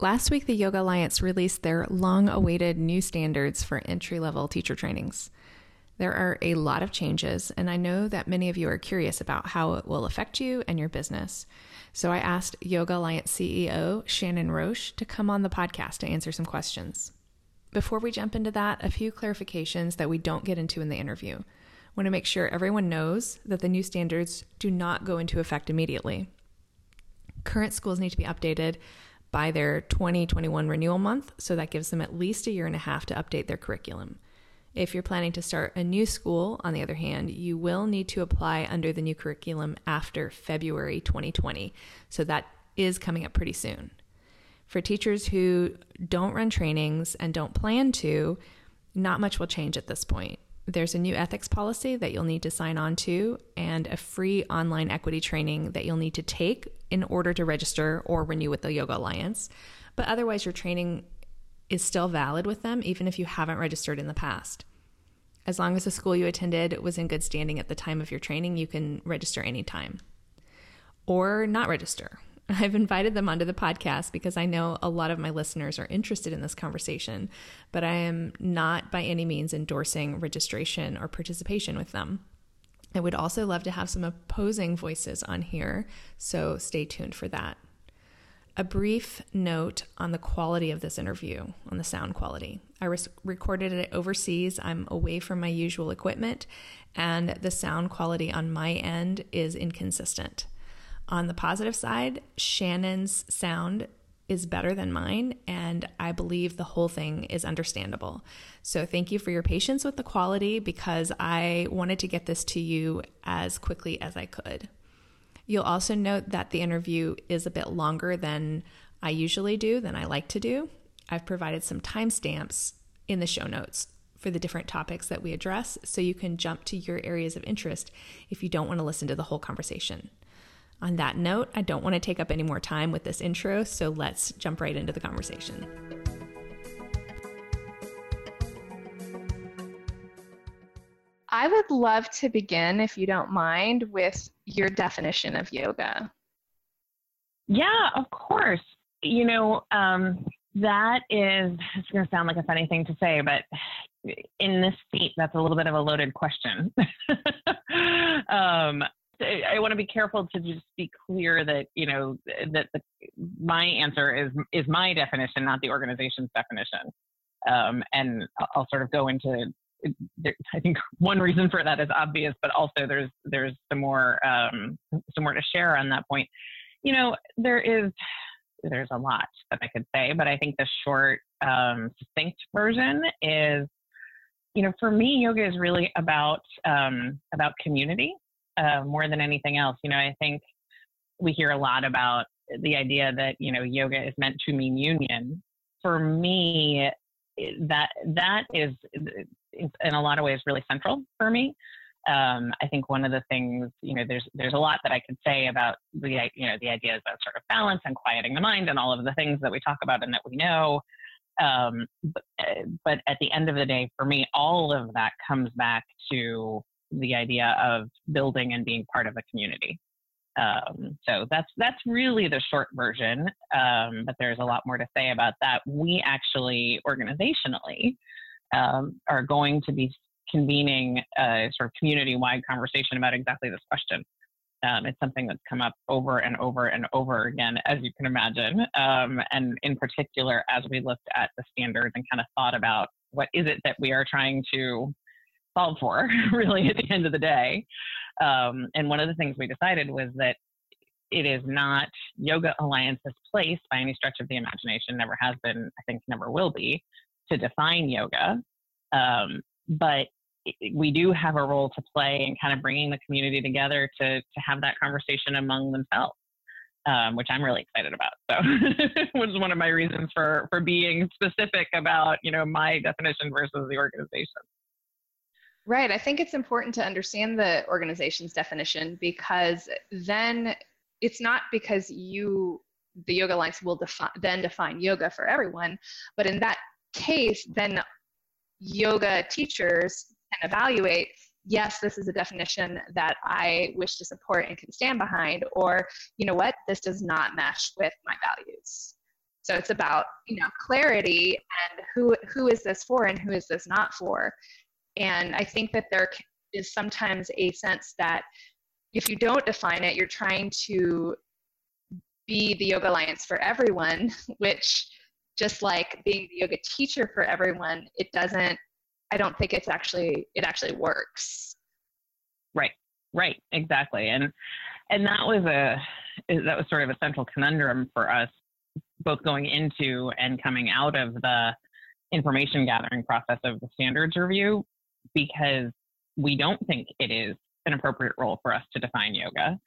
Last week, the Yoga Alliance released their long awaited new standards for entry level teacher trainings. There are a lot of changes, and I know that many of you are curious about how it will affect you and your business. So I asked Yoga Alliance CEO Shannon Roche to come on the podcast to answer some questions. Before we jump into that, a few clarifications that we don't get into in the interview. I want to make sure everyone knows that the new standards do not go into effect immediately. Current schools need to be updated by their 2021 renewal month, so that gives them at least a year and a half to update their curriculum. If you're planning to start a new school, on the other hand, you will need to apply under the new curriculum after February 2020. So that is coming up pretty soon. For teachers who don't run trainings and don't plan to, not much will change at this point. There's a new ethics policy that you'll need to sign on to, and a free online equity training that you'll need to take in order to register or renew with the Yoga Alliance. But otherwise, your training is still valid with them, even if you haven't registered in the past. As long as the school you attended was in good standing at the time of your training, you can register anytime or not register. I've invited them onto the podcast because I know a lot of my listeners are interested in this conversation, but I am not by any means endorsing registration or participation with them. I would also love to have some opposing voices on here, so stay tuned for that. A brief note on the quality of this interview, on the sound quality. I res- recorded it overseas. I'm away from my usual equipment, and the sound quality on my end is inconsistent. On the positive side, Shannon's sound is better than mine, and I believe the whole thing is understandable. So, thank you for your patience with the quality because I wanted to get this to you as quickly as I could. You'll also note that the interview is a bit longer than I usually do, than I like to do. I've provided some timestamps in the show notes for the different topics that we address so you can jump to your areas of interest if you don't want to listen to the whole conversation. On that note, I don't want to take up any more time with this intro, so let's jump right into the conversation. I would love to begin, if you don't mind, with your definition of yoga. Yeah, of course. You know, um, that is, it's going to sound like a funny thing to say, but in this seat, that's a little bit of a loaded question. um, I want to be careful to just be clear that you know that the, my answer is is my definition, not the organization's definition. Um, and I'll sort of go into. I think one reason for that is obvious, but also there's there's some more um, some more to share on that point. You know, there is there's a lot that I could say, but I think the short, um, succinct version is, you know, for me, yoga is really about um, about community uh, more than anything else. You know, I think we hear a lot about the idea that you know yoga is meant to mean union. For me, that that is in a lot of ways really central for me. Um, I think one of the things, you know, there's there's a lot that I could say about the you know the ideas of sort of balance and quieting the mind and all of the things that we talk about and that we know. Um, but, but at the end of the day, for me, all of that comes back to the idea of building and being part of a community. Um, so that's that's really the short version, um, but there's a lot more to say about that. We actually organizationally um, are going to be convening a sort of community-wide conversation about exactly this question. Um, it's something that's come up over and over and over again, as you can imagine. Um, and in particular, as we looked at the standards and kind of thought about what is it that we are trying to solve for, really, at the end of the day. Um, and one of the things we decided was that it is not Yoga Alliance's place by any stretch of the imagination, never has been, I think never will be, to define yoga. Um, but we do have a role to play in kind of bringing the community together to, to have that conversation among themselves. um, which I'm really excited about. So, which is one of my reasons for for being specific about you know my definition versus the organization. Right. I think it's important to understand the organization's definition because then it's not because you the yoga alliance will define then define yoga for everyone but in that case then yoga teachers can evaluate yes, this is a definition that I wish to support and can stand behind, or you know what, this does not mesh with my values. So it's about you know clarity and who who is this for and who is this not for. And I think that there is sometimes a sense that if you don't define it, you're trying to be the Yoga Alliance for everyone, which just like being the yoga teacher for everyone, it doesn't I don't think it's actually it actually works. Right. Right. Exactly. And and that was a that was sort of a central conundrum for us both going into and coming out of the information gathering process of the standards review because we don't think it is an appropriate role for us to define yoga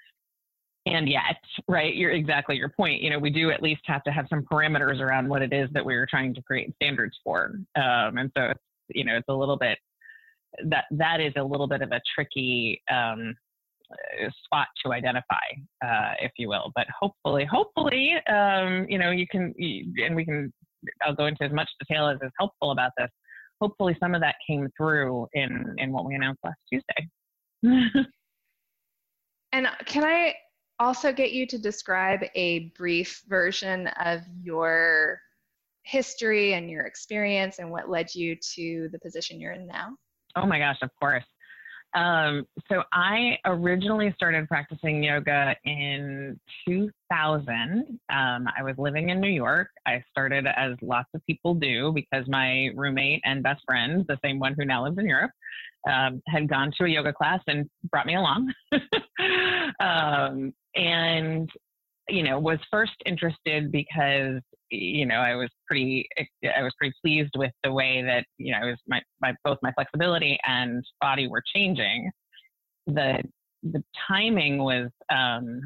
and yet right you're exactly your point you know we do at least have to have some parameters around what it is that we are trying to create standards for um, and so you know it's a little bit that that is a little bit of a tricky um, spot to identify, uh, if you will. But hopefully, hopefully, um, you know, you can, and we can. I'll go into as much detail as is helpful about this. Hopefully, some of that came through in in what we announced last Tuesday. and can I also get you to describe a brief version of your history and your experience and what led you to the position you're in now? Oh my gosh, of course. Um, so I originally started practicing yoga in 2000. Um, I was living in New York. I started as lots of people do because my roommate and best friend, the same one who now lives in Europe, um, had gone to a yoga class and brought me along. um, and you know was first interested because you know I was pretty I was pretty pleased with the way that you know it was my, my both my flexibility and body were changing. The the timing was um,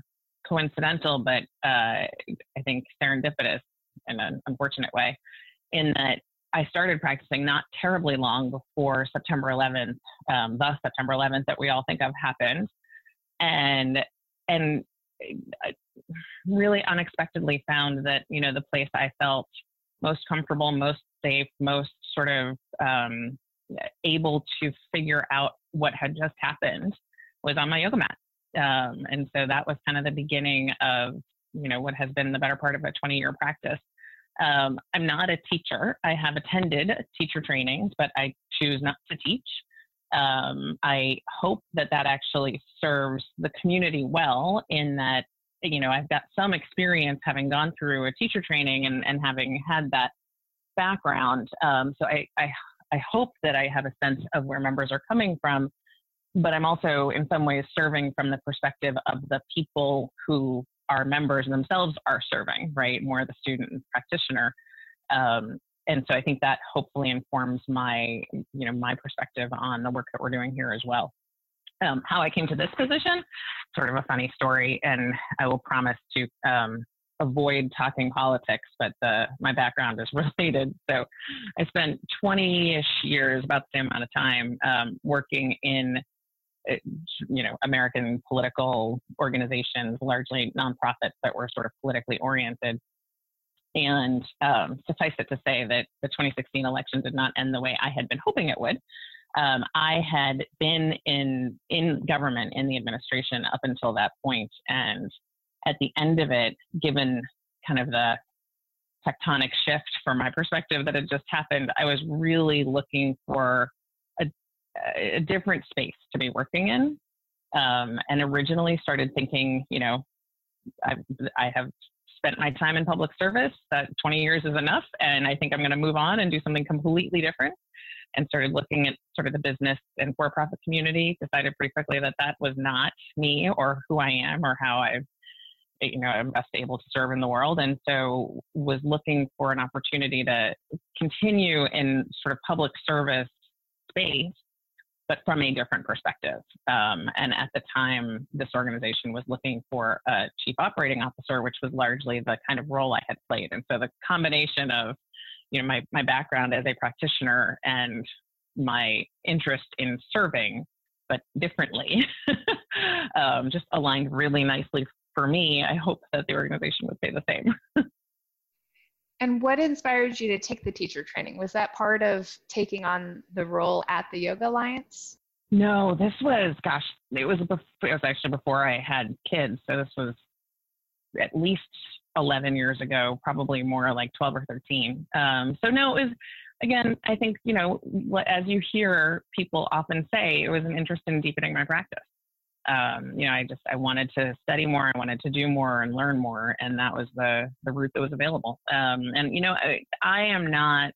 coincidental, but uh, I think serendipitous in an unfortunate way, in that I started practicing not terribly long before September 11th, um, the September 11th that we all think of happened, and and I really unexpectedly found that you know the place I felt most comfortable, most safe, most sort of um, able to figure out what had just happened was on my yoga mat. Um, and so that was kind of the beginning of you know what has been the better part of a 20 year practice. Um, I'm not a teacher. I have attended teacher trainings, but I choose not to teach. Um, I hope that that actually serves the community well in that you know, I've got some experience having gone through a teacher training and, and having had that background. Um, so I, I, I hope that I have a sense of where members are coming from, but I'm also in some ways serving from the perspective of the people who our members themselves are serving, right? More the student and practitioner. Um, and so I think that hopefully informs my, you know, my perspective on the work that we're doing here as well um, how I came to this position, sort of a funny story, and I will promise to um, avoid talking politics, but the, my background is related. So I spent 20-ish years, about the same amount of time, um, working in uh, you know American political organizations, largely nonprofits that were sort of politically oriented. And um, suffice it to say that the 2016 election did not end the way I had been hoping it would um, I had been in in government in the administration up until that point, and at the end of it, given kind of the tectonic shift from my perspective that had just happened, I was really looking for a, a different space to be working in, um, and originally started thinking, you know, I, I have spent my time in public service. That 20 years is enough, and I think I'm going to move on and do something completely different and started looking at sort of the business and for-profit community decided pretty quickly that that was not me or who i am or how i you know i'm best able to serve in the world and so was looking for an opportunity to continue in sort of public service space but from a different perspective. Um, and at the time, this organization was looking for a chief operating officer, which was largely the kind of role I had played. And so the combination of, you know, my, my background as a practitioner and my interest in serving, but differently, um, just aligned really nicely for me. I hope that the organization would say the same. And what inspired you to take the teacher training? Was that part of taking on the role at the Yoga Alliance? No, this was, gosh, it was before, it was actually before I had kids. So this was at least 11 years ago, probably more like 12 or 13. Um, so no, it was, again, I think, you know, as you hear people often say, it was an interest in deepening my practice um, you know, I just I wanted to study more, I wanted to do more and learn more, and that was the the route that was available. Um, and you know, I, I am not,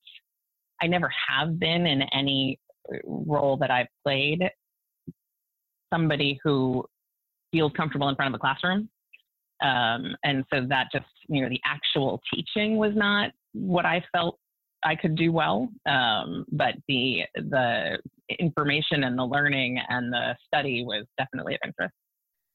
I never have been in any role that I've played somebody who feels comfortable in front of a classroom. Um, and so that just, you know, the actual teaching was not what I felt I could do well, um, but the the information and the learning and the study was definitely of interest.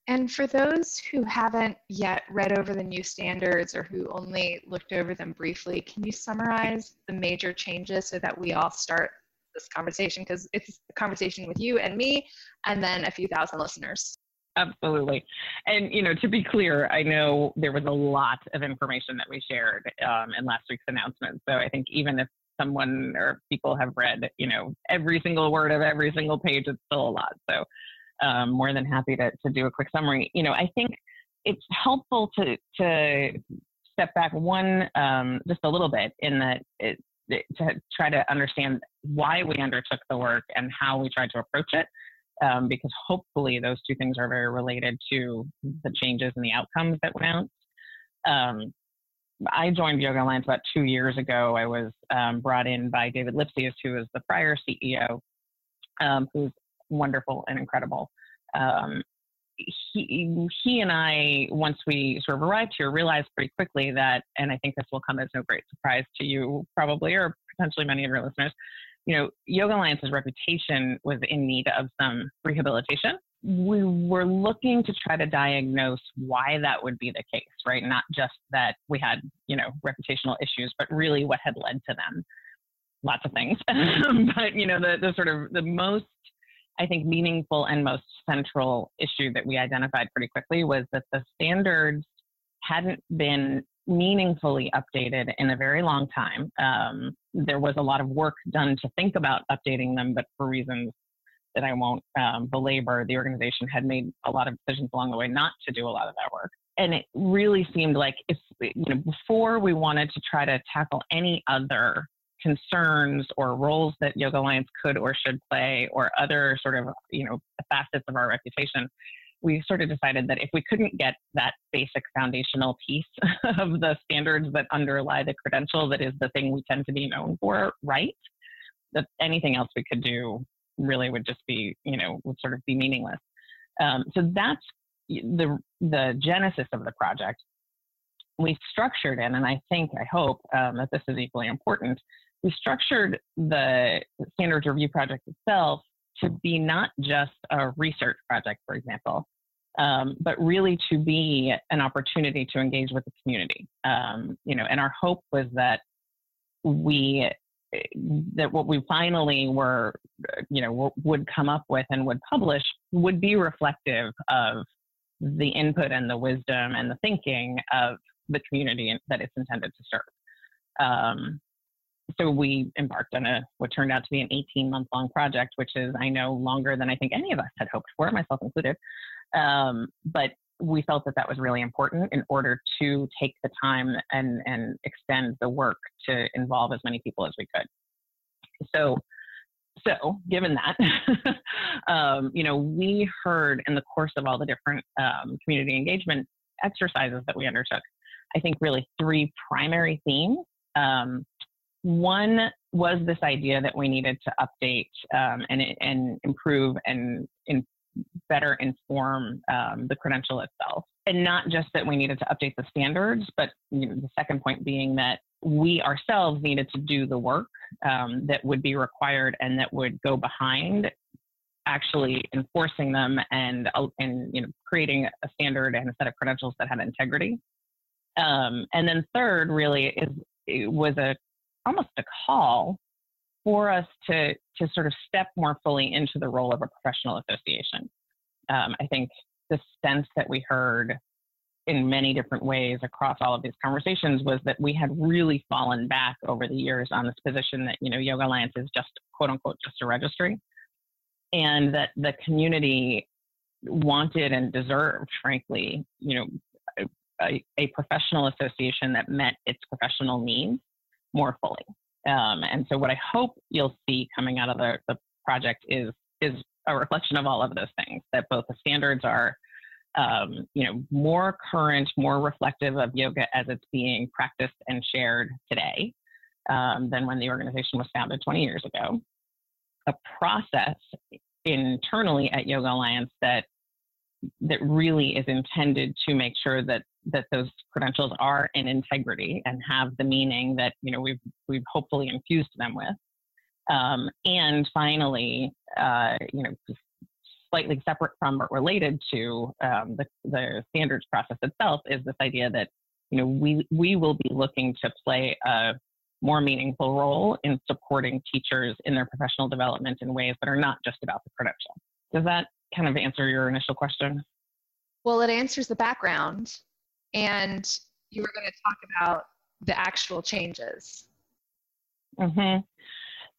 And for those who haven't yet read over the new standards or who only looked over them briefly, can you summarize the major changes so that we all start this conversation? Because it's a conversation with you and me, and then a few thousand listeners. Absolutely. And, you know, to be clear, I know there was a lot of information that we shared um, in last week's announcement. So I think even if someone or people have read, you know, every single word of every single page, it's still a lot. So um, more than happy to, to do a quick summary. You know, I think it's helpful to, to step back one, um, just a little bit in that it, to try to understand why we undertook the work and how we tried to approach it um, because hopefully those two things are very related to the changes and the outcomes that went out. Um, I joined Yoga Alliance about two years ago. I was um, brought in by David Lipsius, who was the prior CEO, um, who's wonderful and incredible. Um, he, he and I, once we sort of arrived here, realized pretty quickly that, and I think this will come as no great surprise to you, probably, or potentially many of your listeners, you know, Yoga Alliance's reputation was in need of some rehabilitation. We were looking to try to diagnose why that would be the case, right? Not just that we had, you know, reputational issues, but really what had led to them. Lots of things. but, you know, the, the sort of the most, I think, meaningful and most central issue that we identified pretty quickly was that the standards hadn't been meaningfully updated in a very long time. Um, there was a lot of work done to think about updating them, but for reasons that I won't um, belabor, the organization had made a lot of decisions along the way not to do a lot of that work. And it really seemed like if you know before we wanted to try to tackle any other concerns or roles that Yoga Alliance could or should play, or other sort of you know facets of our reputation, we sort of decided that if we couldn't get that basic foundational piece of the standards that underlie the credential that is the thing we tend to be known for right, that anything else we could do really would just be, you know, would sort of be meaningless. Um, so that's the the genesis of the project. We structured it, and I think, I hope um, that this is equally important. We structured the standards review project itself to be not just a research project, for example, um, but really to be an opportunity to engage with the community. Um, you know, and our hope was that we that what we finally were, you know, would come up with and would publish would be reflective of the input and the wisdom and the thinking of the community that it's intended to serve. Um, so we embarked on a what turned out to be an 18 month long project, which is I know longer than I think any of us had hoped for, myself included. Um, but we felt that that was really important in order to take the time and and extend the work to involve as many people as we could. So. So, given that, um, you know, we heard in the course of all the different um, community engagement exercises that we undertook, I think really three primary themes um, one was this idea that we needed to update um, and, and improve and in, better inform um, the credential itself. And not just that we needed to update the standards, but you know, the second point being that we ourselves needed to do the work um, that would be required and that would go behind actually enforcing them and uh, and you know creating a standard and a set of credentials that had integrity. Um, and then third, really, is was a almost a call for us to to sort of step more fully into the role of a professional association. Um, I think the sense that we heard in many different ways across all of these conversations was that we had really fallen back over the years on this position that you know Yoga Alliance is just quote unquote just a registry, and that the community wanted and deserved, frankly, you know, a, a professional association that met its professional needs more fully. Um, and so, what I hope you'll see coming out of the, the project is is a reflection of all of those things. That both the standards are, um, you know, more current, more reflective of yoga as it's being practiced and shared today um, than when the organization was founded 20 years ago. A process internally at Yoga Alliance that that really is intended to make sure that that those credentials are in integrity and have the meaning that you know we've we've hopefully infused them with. Um, and finally, uh, you know, slightly separate from but related to um, the, the standards process itself is this idea that you know we we will be looking to play a more meaningful role in supporting teachers in their professional development in ways that are not just about the credential. Does that kind of answer your initial question? Well, it answers the background and you were going to talk about the actual changes. Mm-hmm.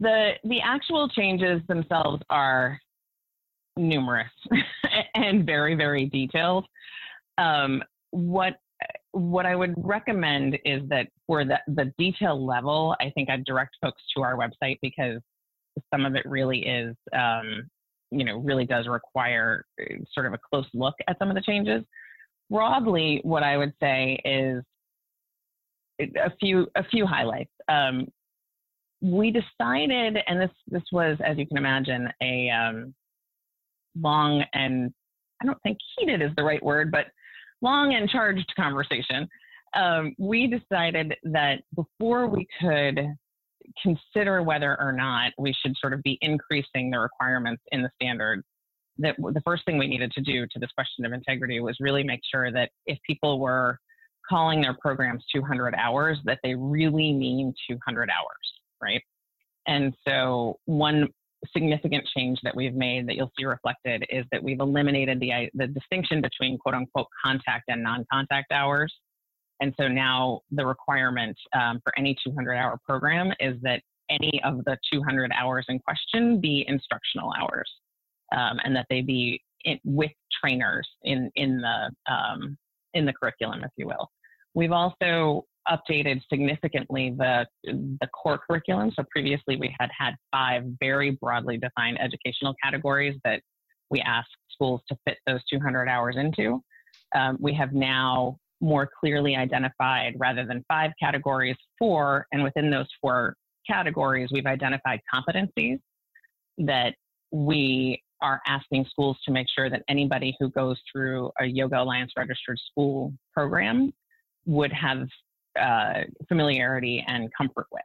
The the actual changes themselves are numerous and very very detailed. Um, what what I would recommend is that for the the detail level, I think I'd direct folks to our website because some of it really is um, you know really does require uh, sort of a close look at some of the changes broadly, what I would say is a few a few highlights. Um, we decided, and this this was, as you can imagine, a um, long and I don't think heated is the right word, but long and charged conversation. Um, we decided that before we could consider whether or not we should sort of be increasing the requirements in the standards, that the first thing we needed to do to this question of integrity was really make sure that if people were calling their programs 200 hours, that they really mean 200 hours, right? And so one significant change that we've made that you'll see reflected is that we've eliminated the, the distinction between quote unquote contact and non-contact hours. And so now the requirement um, for any 200 hour program is that any of the 200 hours in question be instructional hours um, and that they be in, with trainers in in the um, in the curriculum, if you will. We've also updated significantly the the core curriculum. So previously we had had five very broadly defined educational categories that we asked schools to fit those 200 hours into. Um, we have now more clearly identified rather than five categories, four, and within those four categories, we've identified competencies that we are asking schools to make sure that anybody who goes through a Yoga Alliance registered school program would have uh, familiarity and comfort with.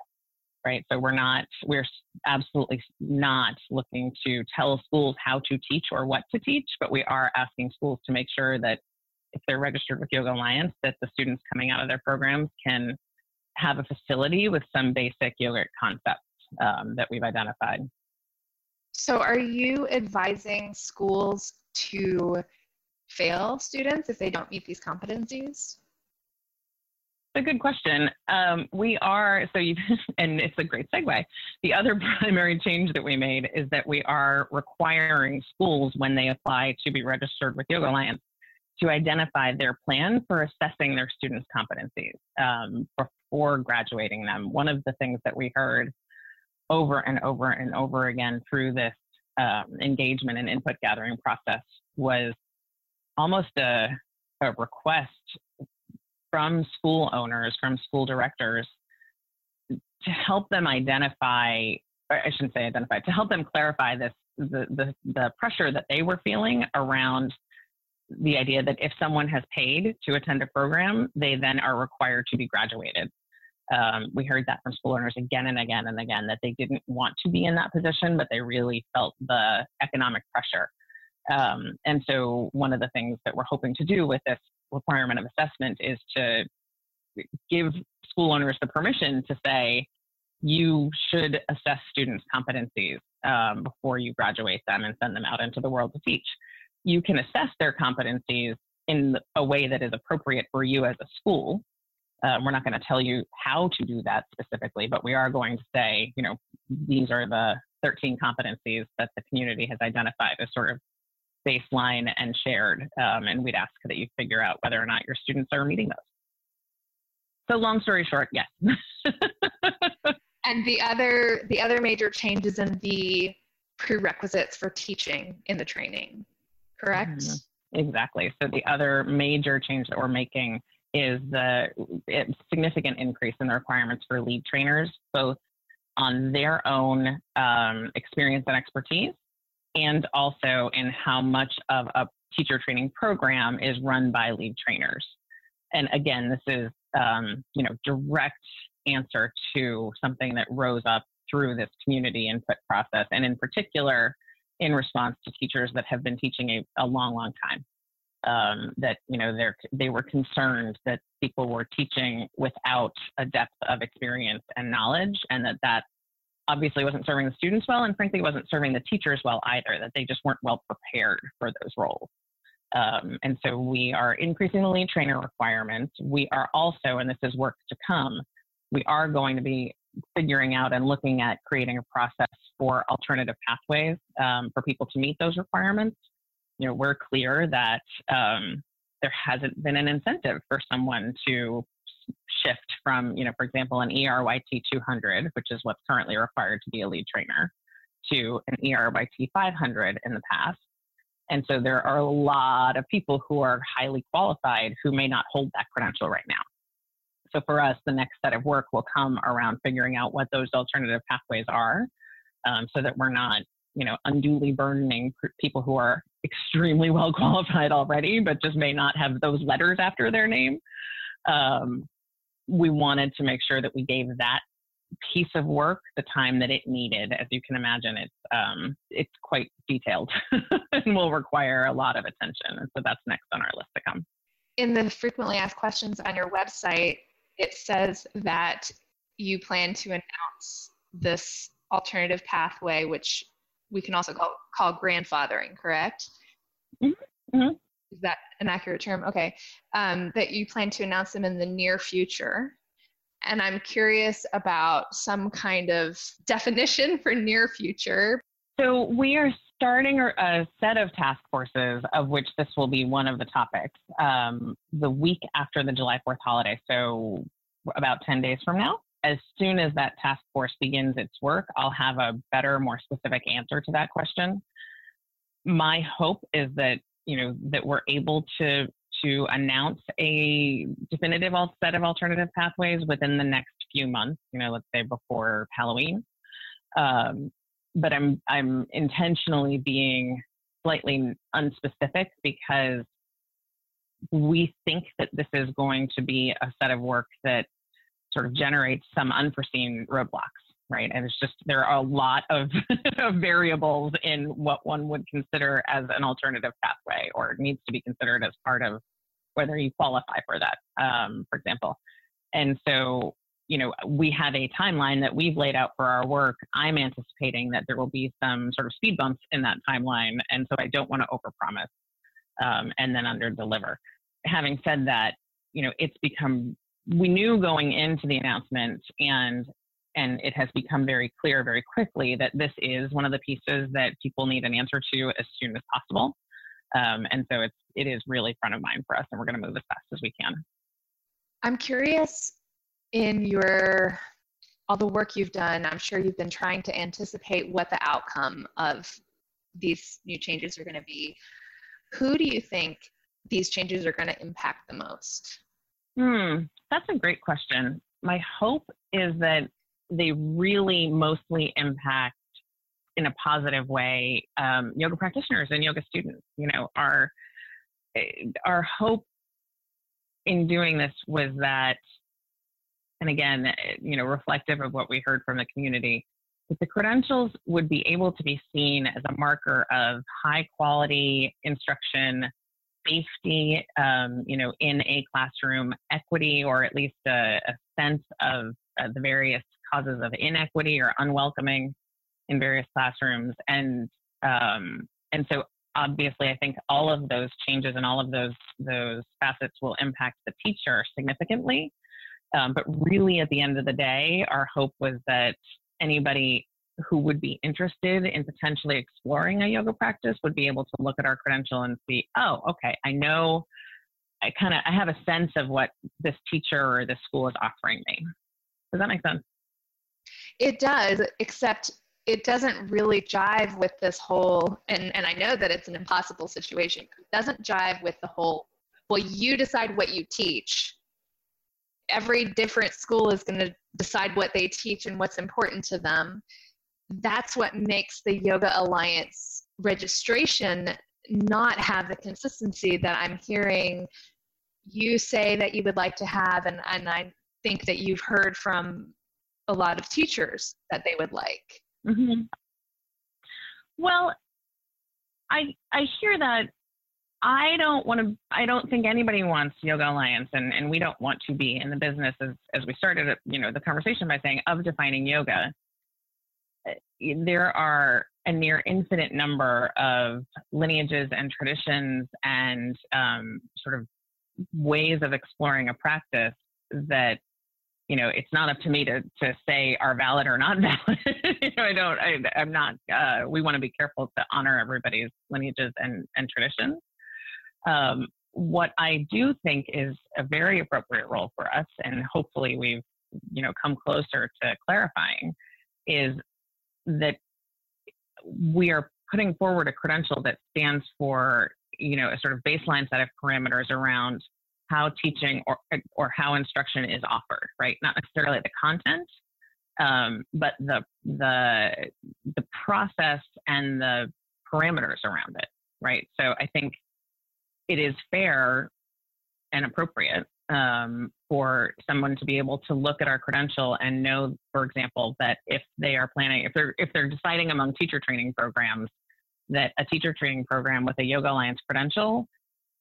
Right. So we're not, we're absolutely not looking to tell schools how to teach or what to teach, but we are asking schools to make sure that if they're registered with Yoga Alliance, that the students coming out of their programs can have a facility with some basic yoga concepts um, that we've identified. So, are you advising schools to fail students if they don't meet these competencies? a good question. Um, we are, so you, and it's a great segue. The other primary change that we made is that we are requiring schools when they apply to be registered with Yoga Alliance to identify their plan for assessing their students' competencies um, before graduating them. One of the things that we heard over and over and over again through this um, engagement and input gathering process was almost a, a request from school owners, from school directors, to help them identify, or I shouldn't say identify, to help them clarify this, the, the, the pressure that they were feeling around the idea that if someone has paid to attend a program, they then are required to be graduated. Um, we heard that from school owners again and again and again that they didn't want to be in that position, but they really felt the economic pressure. Um, and so, one of the things that we're hoping to do with this requirement of assessment is to give school owners the permission to say, you should assess students' competencies um, before you graduate them and send them out into the world to teach. You can assess their competencies in a way that is appropriate for you as a school. Uh, we're not going to tell you how to do that specifically, but we are going to say, you know, these are the 13 competencies that the community has identified as sort of baseline and shared. Um, and we'd ask that you figure out whether or not your students are meeting those. So long story short, yes. and the other the other major changes in the prerequisites for teaching in the training, correct? Mm-hmm. Exactly. So the other major change that we're making is the significant increase in the requirements for lead trainers, both on their own um, experience and expertise, and also in how much of a teacher training program is run by lead trainers. And again, this is um, you know direct answer to something that rose up through this community input process, and in particular, in response to teachers that have been teaching a, a long, long time. Um, that you know they they were concerned that people were teaching without a depth of experience and knowledge, and that that obviously wasn't serving the students well, and frankly wasn't serving the teachers well either. That they just weren't well prepared for those roles. Um, and so we are increasing the lead trainer requirements. We are also, and this is work to come, we are going to be figuring out and looking at creating a process for alternative pathways um, for people to meet those requirements. You know, we're clear that um, there hasn't been an incentive for someone to shift from, you know, for example, an ERYT 200, which is what's currently required to be a lead trainer, to an ERYT 500 in the past. And so there are a lot of people who are highly qualified who may not hold that credential right now. So for us, the next set of work will come around figuring out what those alternative pathways are um, so that we're not, you know, unduly burdening people who are extremely well qualified already, but just may not have those letters after their name. Um, we wanted to make sure that we gave that piece of work the time that it needed. As you can imagine, it's um, it's quite detailed and will require a lot of attention. And so that's next on our list to come. In the frequently asked questions on your website, it says that you plan to announce this alternative pathway, which we can also call, call grandfathering, correct? Mm-hmm. mm-hmm. Is that an accurate term? Okay. Um, that you plan to announce them in the near future. And I'm curious about some kind of definition for near future. So we are starting a set of task forces, of which this will be one of the topics, um, the week after the July 4th holiday. So, about 10 days from now. As soon as that task force begins its work, I'll have a better, more specific answer to that question. My hope is that you know that we're able to to announce a definitive set of alternative pathways within the next few months. You know, let's say before Halloween. Um, but I'm I'm intentionally being slightly unspecific because we think that this is going to be a set of work that sort of generates some unforeseen roadblocks, right? And it's just there are a lot of, variables in what one would consider as an alternative pathway or needs to be considered as part of whether you qualify for that, um, for example. And so you know, we have a timeline that we've laid out for our work. I'm anticipating that there will be some sort of speed bumps in that timeline, and so I don't want to overpromise um, and then underdeliver. Having said that, you know, it's become we knew going into the announcement, and and it has become very clear very quickly that this is one of the pieces that people need an answer to as soon as possible. Um, and so it's it is really front of mind for us, and we're going to move as fast as we can. I'm curious in your all the work you've done, I'm sure you've been trying to anticipate what the outcome of these new changes are going to be. Who do you think these changes are going to impact the most? Hmm, that's a great question. My hope is that they really mostly impact in a positive way um, yoga practitioners and yoga students. You know, our our hope in doing this was that and again, you know, reflective of what we heard from the community, that the credentials would be able to be seen as a marker of high quality instruction, safety, um, you know, in a classroom, equity, or at least a, a sense of uh, the various causes of inequity or unwelcoming in various classrooms, and um, and so obviously, I think all of those changes and all of those those facets will impact the teacher significantly. Um, but really, at the end of the day, our hope was that anybody who would be interested in potentially exploring a yoga practice would be able to look at our credential and see, oh, okay, I know, I kind of, I have a sense of what this teacher or this school is offering me. Does that make sense? It does, except it doesn't really jive with this whole, and, and I know that it's an impossible situation, it doesn't jive with the whole, well, you decide what you teach. Every different school is going to decide what they teach and what's important to them that's what makes the Yoga Alliance registration not have the consistency that I'm hearing you say that you would like to have, and, and I think that you've heard from a lot of teachers that they would like. Mm-hmm. Well, I I hear that. I don't want to. I don't think anybody wants Yoga Alliance, and, and we don't want to be in the business as as we started, you know, the conversation by saying of defining yoga there are a near infinite number of lineages and traditions and um, sort of ways of exploring a practice that you know it's not up to me to to say are valid or not valid you know i don't I, i'm not uh, we want to be careful to honor everybody's lineages and and traditions um, what i do think is a very appropriate role for us and hopefully we've you know come closer to clarifying is that we are putting forward a credential that stands for you know a sort of baseline set of parameters around how teaching or or how instruction is offered right? Not necessarily the content um, but the the the process and the parameters around it right? So i think it is fair and appropriate um, for someone to be able to look at our credential and know, for example, that if they are planning, if they're if they're deciding among teacher training programs, that a teacher training program with a Yoga Alliance credential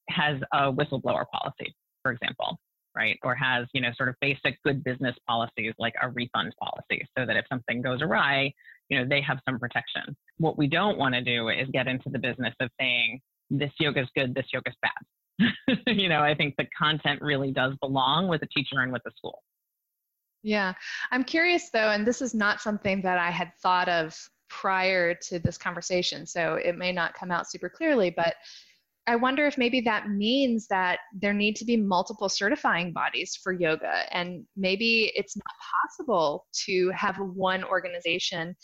has a whistleblower policy, for example, right? Or has you know sort of basic good business policies like a refund policy, so that if something goes awry, you know they have some protection. What we don't want to do is get into the business of saying this yoga is good, this yoga is bad you know, I think the content really does belong with the teacher and with the school. Yeah. I'm curious though, and this is not something that I had thought of prior to this conversation, so it may not come out super clearly, but I wonder if maybe that means that there need to be multiple certifying bodies for yoga, and maybe it's not possible to have one organization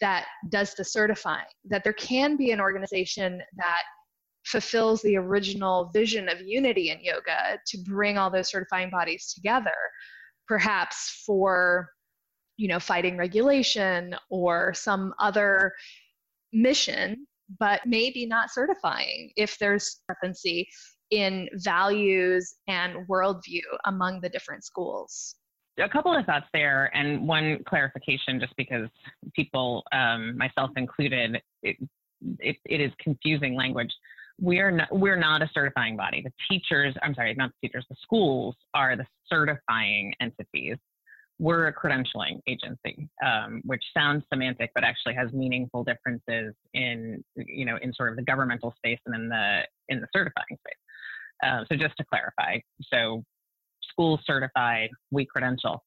that does the certifying, that there can be an organization that fulfills the original vision of unity in yoga to bring all those certifying bodies together perhaps for you know fighting regulation or some other mission but maybe not certifying if there's discrepancy in values and worldview among the different schools. A couple of thoughts there and one clarification just because people um, myself included it, it, it is confusing language we're not we're not a certifying body. The teachers, I'm sorry, not the teachers, the schools are the certifying entities. We're a credentialing agency, um, which sounds semantic, but actually has meaningful differences in you know in sort of the governmental space and in the in the certifying space. Uh, so just to clarify, so schools certified, we credential.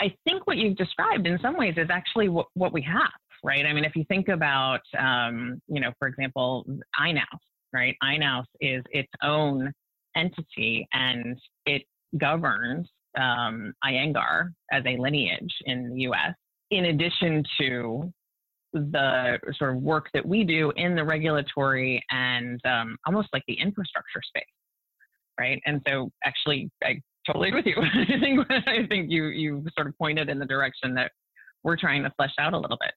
I think what you've described in some ways is actually what, what we have right? I mean, if you think about, um, you know, for example, IYNAUS, right? IYNAUS is its own entity and it governs um, Iyengar as a lineage in the US, in addition to the sort of work that we do in the regulatory and um, almost like the infrastructure space, right? And so, actually, I totally agree with you. I think I think you you sort of pointed in the direction that we're trying to flesh out a little bit.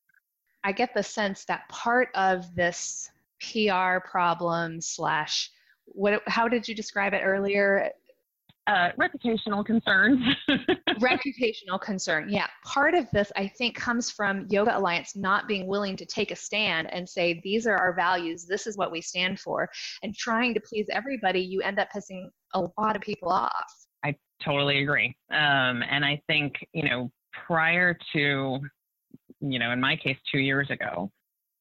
I get the sense that part of this PR problem slash what how did you describe it earlier? uh, reputational concerns. reputational concern, yeah. Part of this, I think, comes from Yoga Alliance not being willing to take a stand and say, these are our values, this is what we stand for, and trying to please everybody, you end up pissing a lot of people off. I totally agree. Um, and I think, you know, prior to, you know, in my case, two years ago,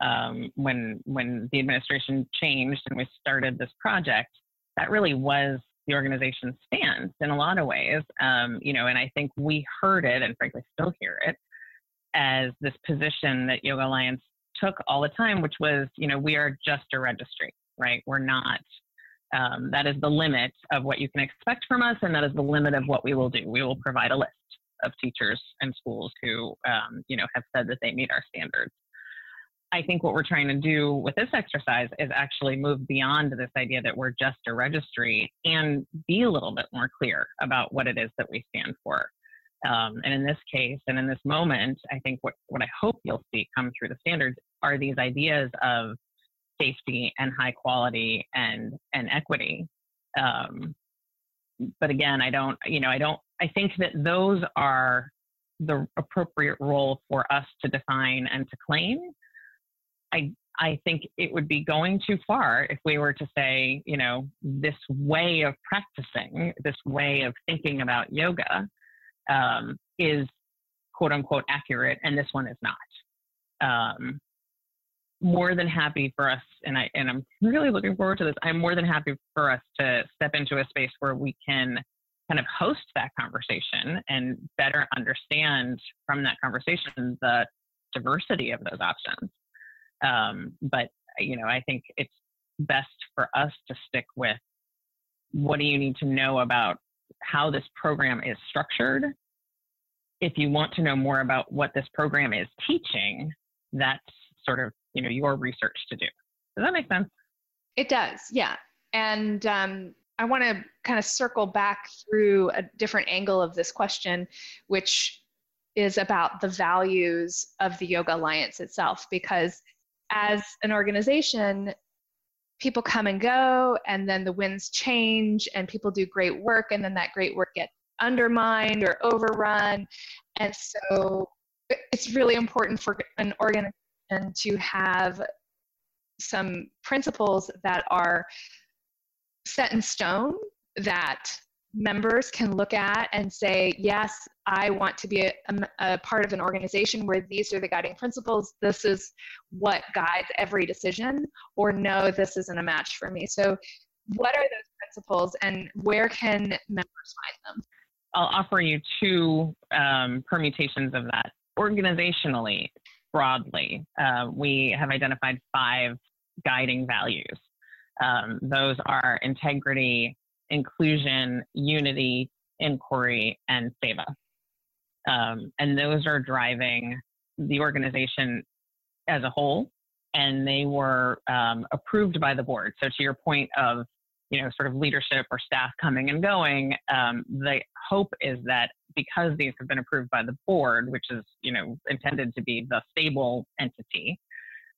um, when when the administration changed and we started this project, that really was the organization's stance in a lot of ways. Um, you know, and I think we heard it, and frankly still hear it, as this position that Yoga Alliance took all the time, which was, you know, we are just a registry, right? We're not. Um, that is the limit of what you can expect from us, and that is the limit of what we will do. We will provide a list of teachers and schools who, um, you know, have said that they meet our standards. I think what we're trying to do with this exercise is actually move beyond this idea that we're just a registry and be a little bit more clear about what it is that we stand for. Um, and in this case, and in this moment, I think what, what I hope you'll see come through the standards are these ideas of safety and high quality and, and equity. Um, but again, I don't, you know, I don't, I think that those are the appropriate role for us to define and to claim. I I think it would be going too far if we were to say, you know, this way of practicing, this way of thinking about yoga um, is quote unquote accurate, and this one is not. Um, more than happy for us, and I and I'm really looking forward to this. I'm more than happy for us to step into a space where we can kind of host that conversation and better understand from that conversation the diversity of those options. Um, but you know, I think it's best for us to stick with what do you need to know about how this program is structured. If you want to know more about what this program is teaching, that's sort of you know your research to do. Does that make sense? It does, yeah. And um, I want to kind of circle back through a different angle of this question, which is about the values of the Yoga Alliance itself, because as an organization, people come and go, and then the winds change, and people do great work, and then that great work gets undermined or overrun. And so it's really important for an organization to have some principles that are set in stone that members can look at and say, yes, I want to be a, a, a, part of an organization where these are the guiding principles. This is what guides every decision, or no, this isn't a match for me. So, what are those principles and where can members find them? I'll offer you two um, permutations of that. Organizationally, broadly, uh, we have identified five guiding values. Um, those are integrity, inclusion, unity, inquiry, and seva. Um, and those are driving the organization as a whole. And they were um, approved by the board. So to your point of, you know, sort of leadership or staff coming and going, um, the hope is that because these have been approved by the board, which is, you know, intended to be the stable entity,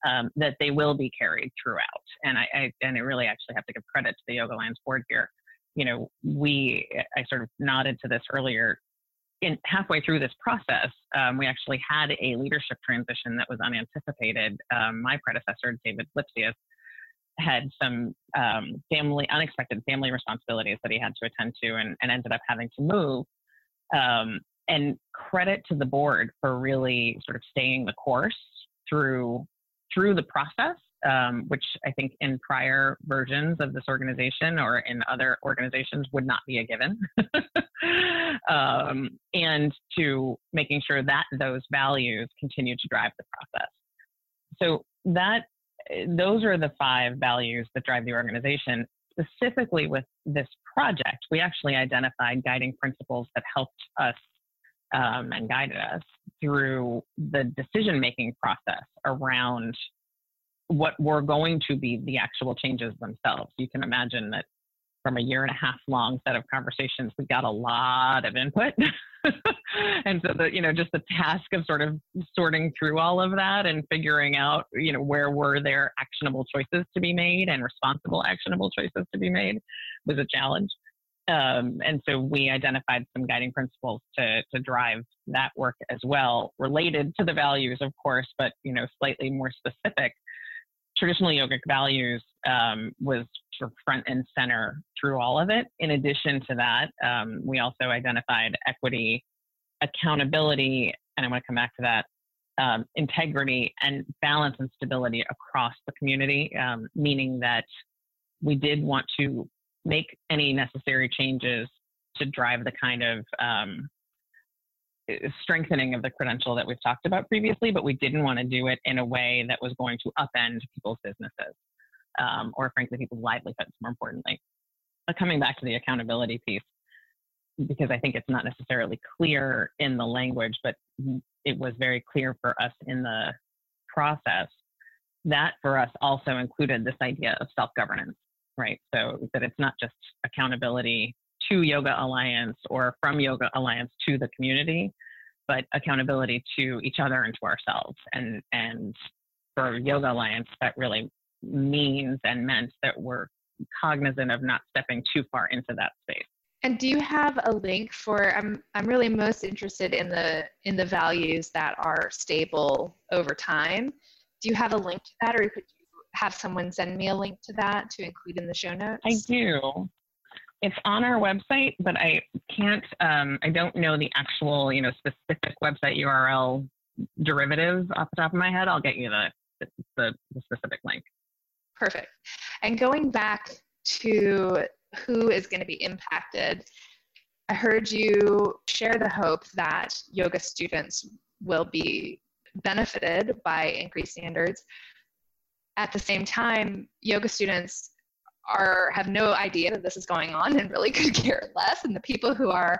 um, that they will be carried throughout. And I, I, and I really actually have to give credit to the Yoga Alliance board here you know, we, I sort of nodded to this earlier. In halfway through this process, um, we actually had a leadership transition that was unanticipated. Um, my predecessor, David Lipsius, had some um, family, unexpected family responsibilities that he had to attend to and, and ended up having to move. Um, and credit to the board for really sort of staying the course through through the process um, which I think in prior versions of this organization or in other organizations would not be a given, um, and to making sure that those values continue to drive the process. So that those are the five values that drive the organization. Specifically with this project, we actually identified guiding principles that helped us um, and guided us through the decision making process around what were going to be the actual changes themselves. You can imagine that from a year and a half long set of conversations, we got a lot of input. and so the, you know, just the task of sort of sorting through all of that and figuring out, you know, where were there actionable choices to be made and responsible actionable choices to be made was a challenge. Um, and so we identified some guiding principles to, to drive that work as well, related to the values, of course, but you know, slightly more specific. Traditional yogic values um, was sort of front and center through all of it. In addition to that, um, we also identified equity, accountability, and I want to come back to that, um, integrity and balance and stability across the community, um, meaning that we did want to make any necessary changes to drive the kind of um, strengthening of the credential that we've talked about previously, but we didn't want to do it in a way that was going to upend people's businesses um, or, frankly, people's livelihoods, more importantly. But coming back to the accountability piece, because I think it's not necessarily clear in the language, but it was very clear for us in the process. That for us also included this idea of self governance, right? So that it's not just accountability to Yoga Alliance or from Yoga Alliance to the community, but accountability to each other and to ourselves. And, and for Yoga Alliance, that really means and meant that we're cognizant of not stepping too far into that space. And do you have a link for I'm I'm really most interested in the in the values that are stable over time. Do you have a link to that or could you have someone send me a link to that to include in the show notes? I do. It's on our website, but I can't um, I don't know the actual, you know, specific website URL derivative off the top of my head. I'll get you the the, the specific link. Perfect. And going back to who is going to be impacted. I heard you share the hope that yoga students will be benefited by increased standards. At the same time, yoga students are have no idea that this is going on and really could care less. And the people who are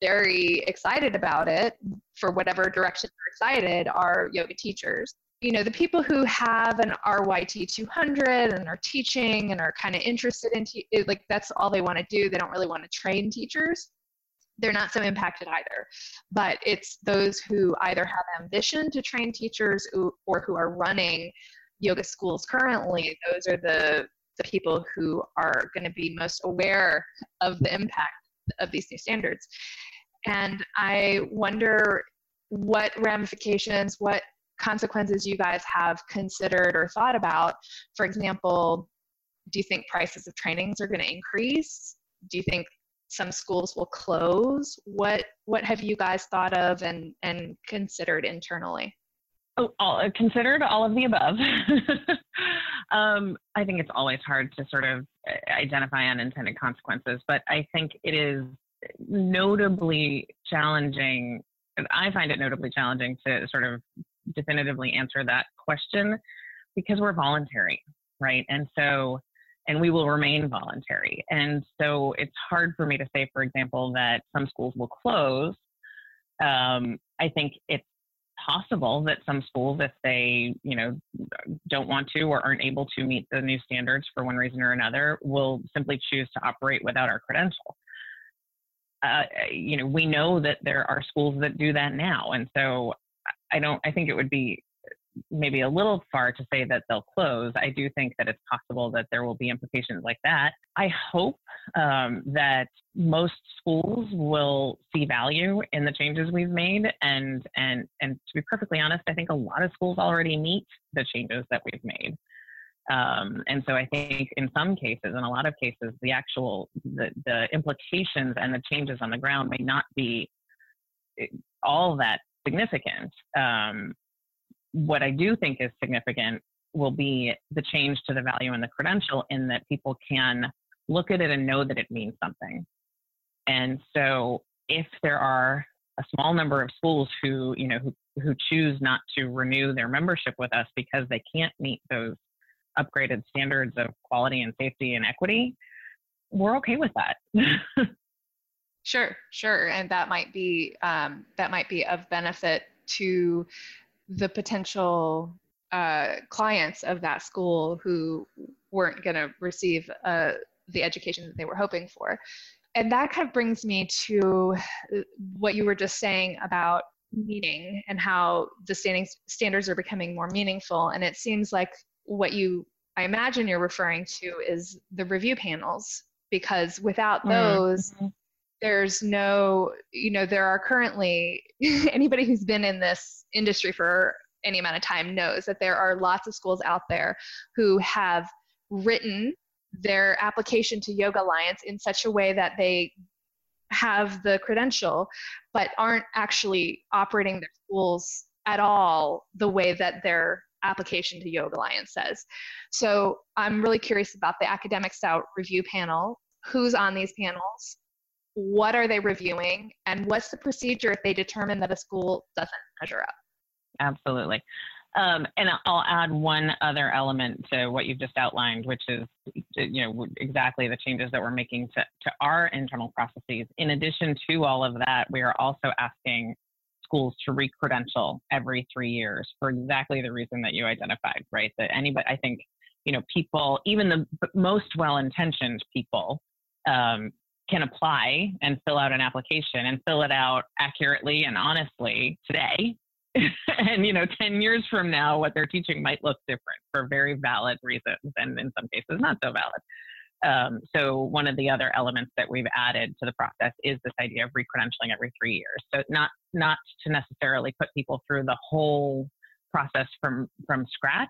very excited about it for whatever direction they're excited are yoga teachers. You know the people who have an RYT 200 and are teaching and are kind of interested in te- like that's all they want to do. They don't really want to train teachers. They're not so impacted either. But it's those who either have ambition to train teachers or who are running yoga schools currently those are the the people who are going to be most aware of the impact of these new standards and i wonder what ramifications what consequences you guys have considered or thought about. For example, do you think prices of trainings are going to increase? Do you think some schools will close? What what have you guys thought of and and considered internally? Oh, all, considered all of the above. um, I think it's always hard to sort of uh, identify unintended consequences, but I think it is notably challenging. I find it notably challenging to sort of definitively answer that question because we're voluntary, right? And so, and we will remain voluntary. And so it's hard for me to say, for example, that some schools will close. Um, I think it's possible that some schools, if they, you know, don't want to or aren't able to meet the new standards for one reason or another, will simply choose to operate without our credential. Uh, you know, we know that there are schools that do that now, and so I don't. I think it would be maybe a little far to say that they'll close. I do think that it's possible that there will be implications like that. I hope um, that most schools will see value in the changes we've made, and and and to be perfectly honest, I think a lot of schools already meet the changes that we've made. Um, and so I think in some cases, in a lot of cases, the actual the, the implications and the changes on the ground may not be eh, all that significant. Um, what I do think is significant will be the change to the value in the credential in that people can look at it and know that it means something. And so if there are a small number of schools who, you know, who, who choose not to renew their membership with us because they can't meet those upgraded standards of quality and safety and equity, we're okay with that. Sure, sure, and that might be um, that might be of benefit to the potential uh, clients of that school who weren't going to receive uh, the education that they were hoping for. And that kind of brings me to uh, what you were just saying about meaning and how the standings, standards are becoming more meaningful. And it seems like what you, I imagine you're referring to is the review panels because without mm-hmm. those, mm-hmm. There's no, you know, there are currently anybody who's been in this industry for any amount of time knows that there are lots of schools out there who have written their application to Yoga Alliance in such a way that they have the credential but aren't actually operating their schools at all the way that their application to Yoga Alliance says. So I'm really curious about the academic style review panel. Who's on these panels? What are they reviewing? And what's the procedure if they determine that a school doesn't measure up? Absolutely. Um, and I'll add one other element to what you've just outlined, which is, you know, exactly the changes that we're making to, to our internal processes. In addition to all of that, we are also asking schools to re-credential every three years for exactly the reason that you identified, right? That anybody, I think, you know, people, even the most well-intentioned people, um, can apply and fill out an application and fill it out accurately and honestly today. and you know, 10 years from now, what they're teaching might look different for very valid reasons, and in some cases, not so valid. Um, so one of the other elements that we've added to the process is this idea of recredentialing every three years. So not not to necessarily put people through the whole process from from scratch,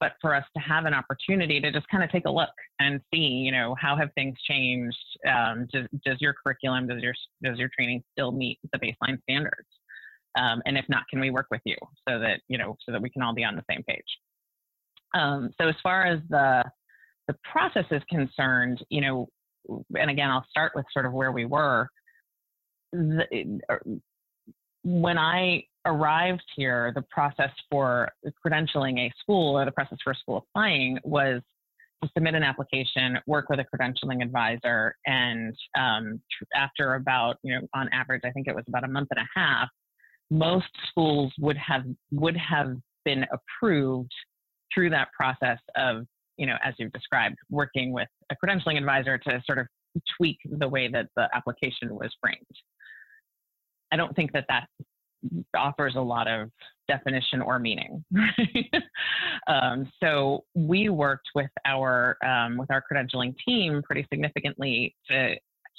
but for us to have an opportunity to just kind of take a look and see, you know, how have things changed? Um, does, does your curriculum, does your does your training still meet the baseline standards? Um, and if not, can we work with you so that you know so that we can all be on the same page? Um, so as far as the the process is concerned, you know, and again, I'll start with sort of where we were. The, when I arrived here, the process for credentialing a school or the process for a school applying was to submit an application, work with a credentialing advisor, and um, after about, you know, on average, I think it was about a month and a half, most schools would have would have been approved through that process of you know, as you've described, working with a credentialing advisor to sort of tweak the way that the application was framed. I don't think that that offers a lot of definition or meaning. um, so we worked with our um, with our credentialing team pretty significantly to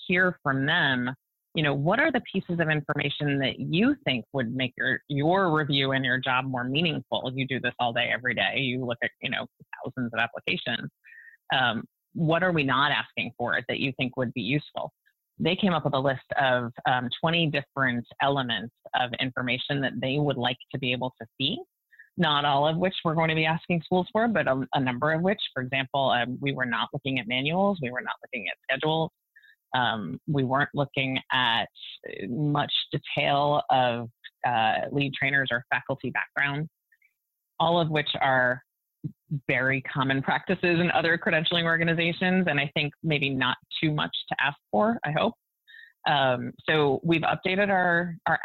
hear from them you know, what are the pieces of information that you think would make your your review and your job more meaningful? You do this all day, every day. You look at, you know, thousands of applications. Um, what are we not asking for that you think would be useful? They came up with a list of um, 20 different elements of information that they would like to be able to see. Not all of which we're going to be asking schools for, but a, a number of which, for example, um, we were not looking at manuals, we were not looking at schedules, um, we weren't looking at much detail of uh, lead trainers or faculty background, all of which are very common practices in other credentialing organizations, and I think maybe not too much to ask for, I hope. Um, so we've updated our, our,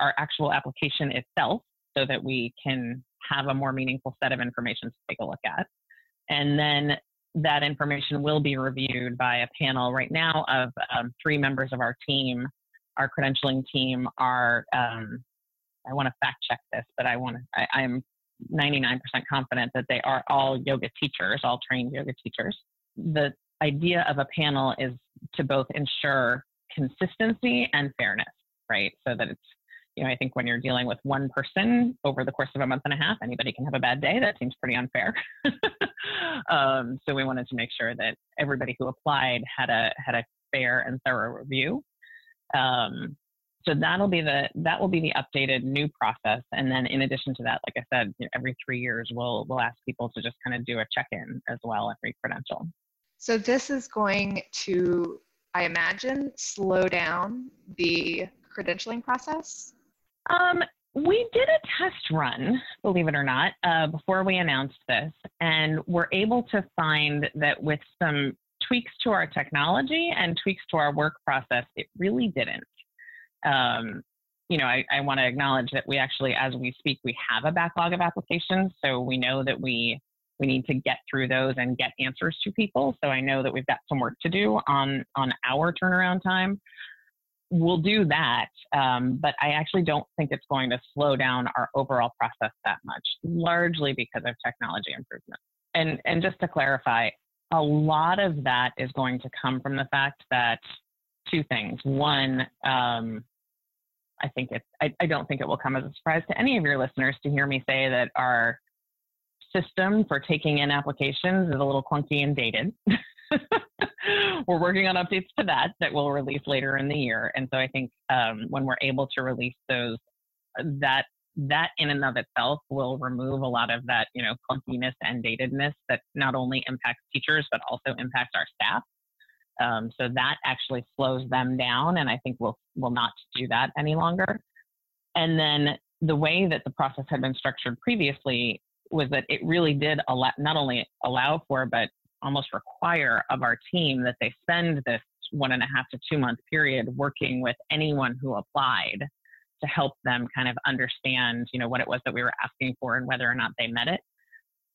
our actual application itself so that we can have a more meaningful set of information to take a look at. And then that information will be reviewed by a panel right now of um, three members of our team. Our credentialing team are, um, I want to fact check this, but I want to, I am 99% confident that they are all yoga teachers, all trained yoga teachers. The idea of a panel is to both ensure consistency and fairness, right? So that it's you know, I think when you're dealing with one person over the course of a month and a half, anybody can have a bad day. That seems pretty unfair. um, so we wanted to make sure that everybody who applied had a had a fair and thorough review. Um, so that'll be the that will be the updated new process. And then in addition to that, like I said, you know, every three years we'll we'll ask people to just kind of do a check-in as well every credential. So this is going to, I imagine, slow down the credentialing process um, we did a test run, believe it or not, uh, before we announced this, and we're able to find that with some tweaks to our technology and tweaks to our work process, it really didn't. Um, you know, I, I want to acknowledge that we actually, as we speak, we have a backlog of applications, so we know that we we need to get through those and get answers to people. So I know that we've got some work to do on on our turnaround time we'll do that, um, but I actually don't think it's going to slow down our overall process that much, largely because of technology improvements. And and just to clarify, a lot of that is going to come from the fact that two things. One, um, I think it, I, I don't think it will come as a surprise to any of your listeners to hear me say that our system for taking in applications is a little clunky and dated. we're working on updates to that that we'll release later in the year. And so I think um, when we're able to release those, that that in and of itself will remove a lot of that, you know, clunkiness and datedness that not only impacts teachers but also impacts our staff. Um, so that actually slows them down, and I think we'll will not do that any longer. And then the way that the process had been structured previously was that it really did allow, not only allow for but almost require of our team that they spend this one and a half to two month period working with anyone who applied to help them kind of understand, you know, what it was that we were asking for and whether or not they met it.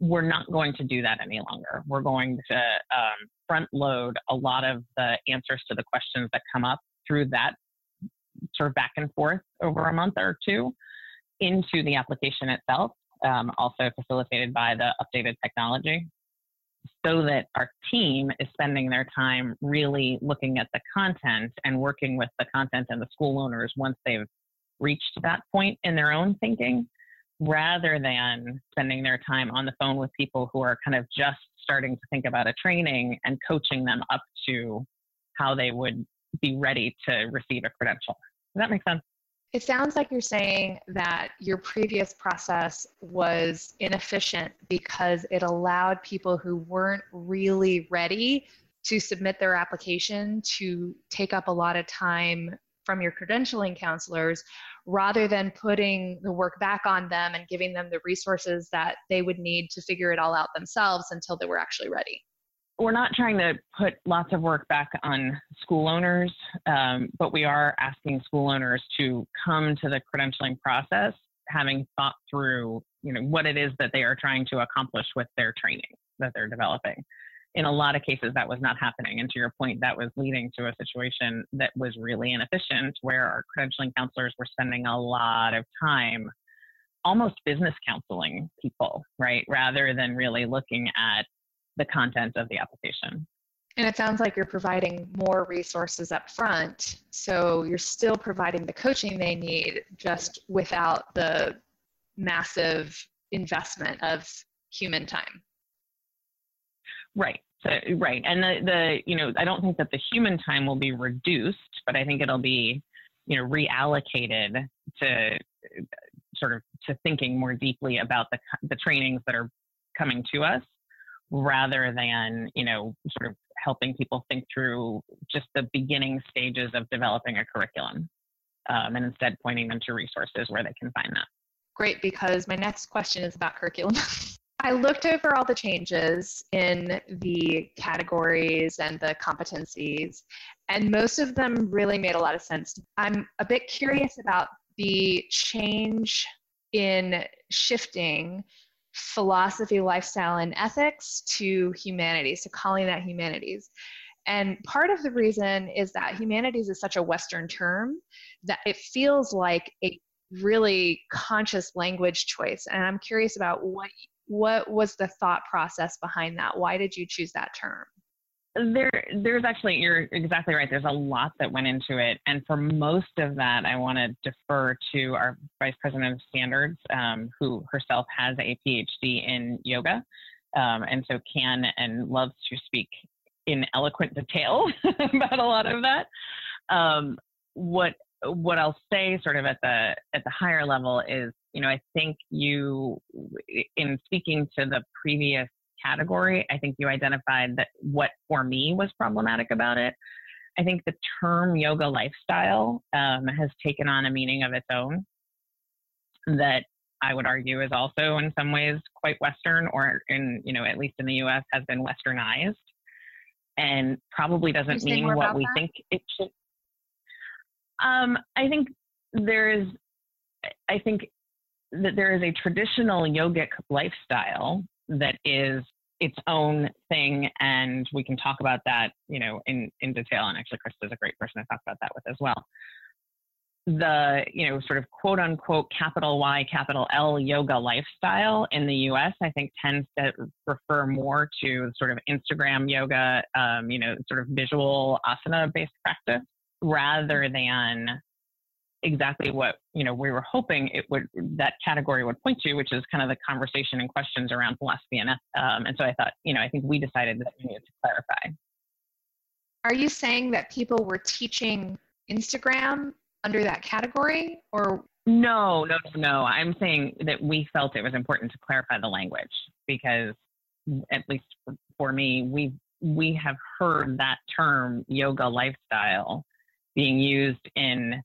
We're not going to do that any longer. We're going to um, front load a lot of the answers to the questions that come up through that sort of back and forth over a month or two into the application itself, um, also facilitated by the updated technology so that our team is spending their time really looking at the content and working with the content and the school owners once they've reached that point in their own thinking rather than spending their time on the phone with people who are kind of just starting to think about a training and coaching them up to how they would be ready to receive a credential. Does that make sense? It sounds like you're saying that your previous process was inefficient because it allowed people who weren't really ready to submit their application to take up a lot of time from your credentialing counselors rather than putting the work back on them and giving them the resources that they would need to figure it all out themselves until they were actually ready we're not trying to put lots of work back on school owners, um, but we are asking school owners to come to the credentialing process having thought through, you know, what it is that they are trying to accomplish with their training that they're developing. In a lot of cases, that was not happening. And to your point, that was leading to a situation that was really inefficient where our credentialing counselors were spending a lot of time almost business counseling people, right? Rather than really looking at the content of the application. And it sounds like you're providing more resources up front. So you're still providing the coaching they need, just without the massive investment of human time. Right. So, right. And the, the, you know, I don't think that the human time will be reduced, but I think it'll be, you know, reallocated to sort of to thinking more deeply about the, the trainings that are coming to us rather than you know sort of helping people think through just the beginning stages of developing a curriculum um, and instead pointing them to resources where they can find that great because my next question is about curriculum I looked over all the changes in the categories and the competencies, and most of them really made a lot of sense. I'm a bit curious about the change in shifting philosophy, lifestyle, and ethics to humanities, to calling that humanities. And part of the reason is that humanities is such a Western term that it feels like a really conscious language choice. And I'm curious about what what was the thought process behind that? Why did you choose that term? There, there's actually, you're exactly right. There's a lot that went into it. And for most of that, I want to defer to our Vice President of Standards, um, who herself has a PhD in yoga um, and so can and loves to speak in eloquent detail about a lot of that. Um, what what I'll say sort of at the at the higher level is, you know, I think you in speaking to the previous category, I think you identified that what for me was problematic about it. I think the term yoga lifestyle um, has taken on a meaning of its own that I would argue is also in some ways quite Western, or in you know at least in the U.S. has been Westernized, and probably doesn't mean what we that? think it should. Um, I think there is, I think that there is a traditional yogic lifestyle that is its own thing and we can talk about that you know in in detail and actually chris is a great person to talk about that with as well the you know sort of quote unquote capital Y capital L yoga lifestyle in the U.S. I think tends to refer more to sort of Instagram yoga, um, you know, sort of visual asana based practice rather than exactly what you know we were hoping it would that category would point to, which is kind of the conversation and questions around philosophy and um, and so I thought you know I think we decided that we needed to clarify. Are you saying that people were teaching Instagram under that category or no no no i'm saying that we felt it was important to clarify the language because at least for me we we have heard that term yoga lifestyle being used in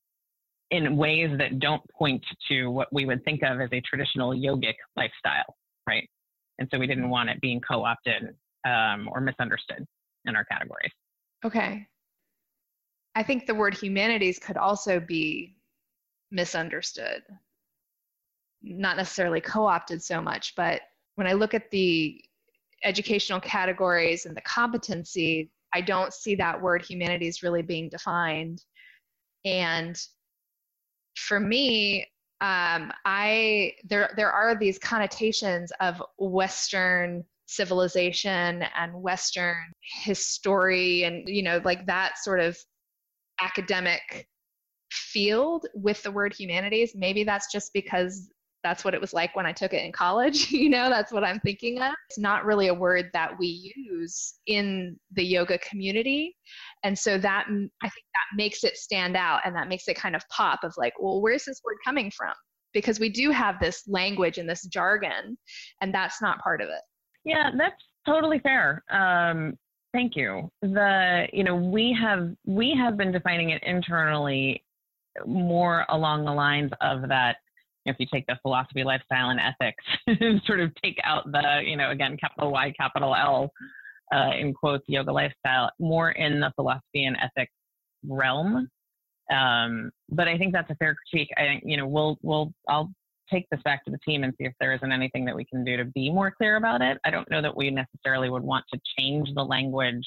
in ways that don't point to what we would think of as a traditional yogic lifestyle right? And so we didn't want it being co-opted um, or misunderstood in our categories. Okay. I think the word humanities could also be misunderstood, not necessarily co opted so much, but when I look at the educational categories and the competency, I don't see that word humanities really being defined. And for me, um, I there there are these connotations of Western civilization and Western history, and you know, like that sort of academic field with the word humanities. Maybe that's just because that's what it was like when I took it in college. you know, that's what I'm thinking of. It's not really a word that we use in the yoga community. And so that I think that makes it stand out and that makes it kind of pop of like, well, where's this word coming from? Because we do have this language and this jargon, and that's not part of it. Yeah, that's totally fair. Um, Thank you. The you know we have we have been defining it internally more along the lines of that. If you take the philosophy, lifestyle, and ethics, sort of take out the you know again capital Y, capital L, uh, in quotes yoga lifestyle, more in the philosophy and ethics realm. Um, but I think that's a fair critique. I you know we'll we'll I'll take this back to the team and see if there isn't anything that we can do to be more clear about it. I don't know that we necessarily would want to change the language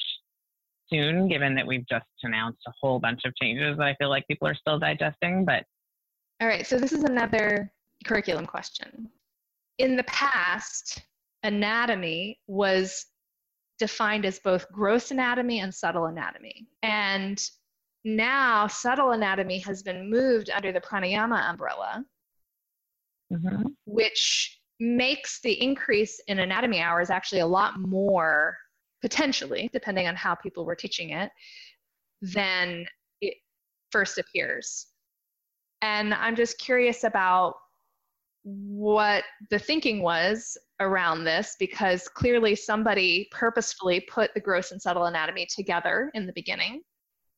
soon, given that we've just announced a whole bunch of changes that I feel like people are still digesting. But all right, so this is another curriculum question. In the past, anatomy was defined as both gross anatomy and subtle anatomy. And now subtle anatomy has been moved under the pranayama umbrella mm-hmm. which makes the increase in anatomy hours actually a lot more potentially, depending on how people were teaching it, than it first appears. And I'm just curious about what the thinking was around this because clearly somebody purposefully put the gross and subtle anatomy together in the beginning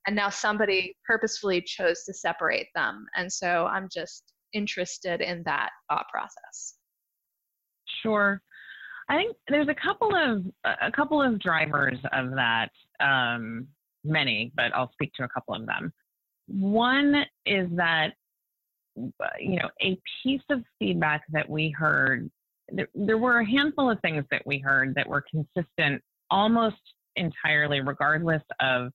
and now somebody purposefully chose to separate them and so i'm just interested in that thought process? Sure. I think there's a couple of a couple of drivers of that. Um, many, but I'll speak to a couple of them. One is that you know a piece of feedback that we heard. There, there were a handful of things that we heard that were consistent almost entirely, regardless of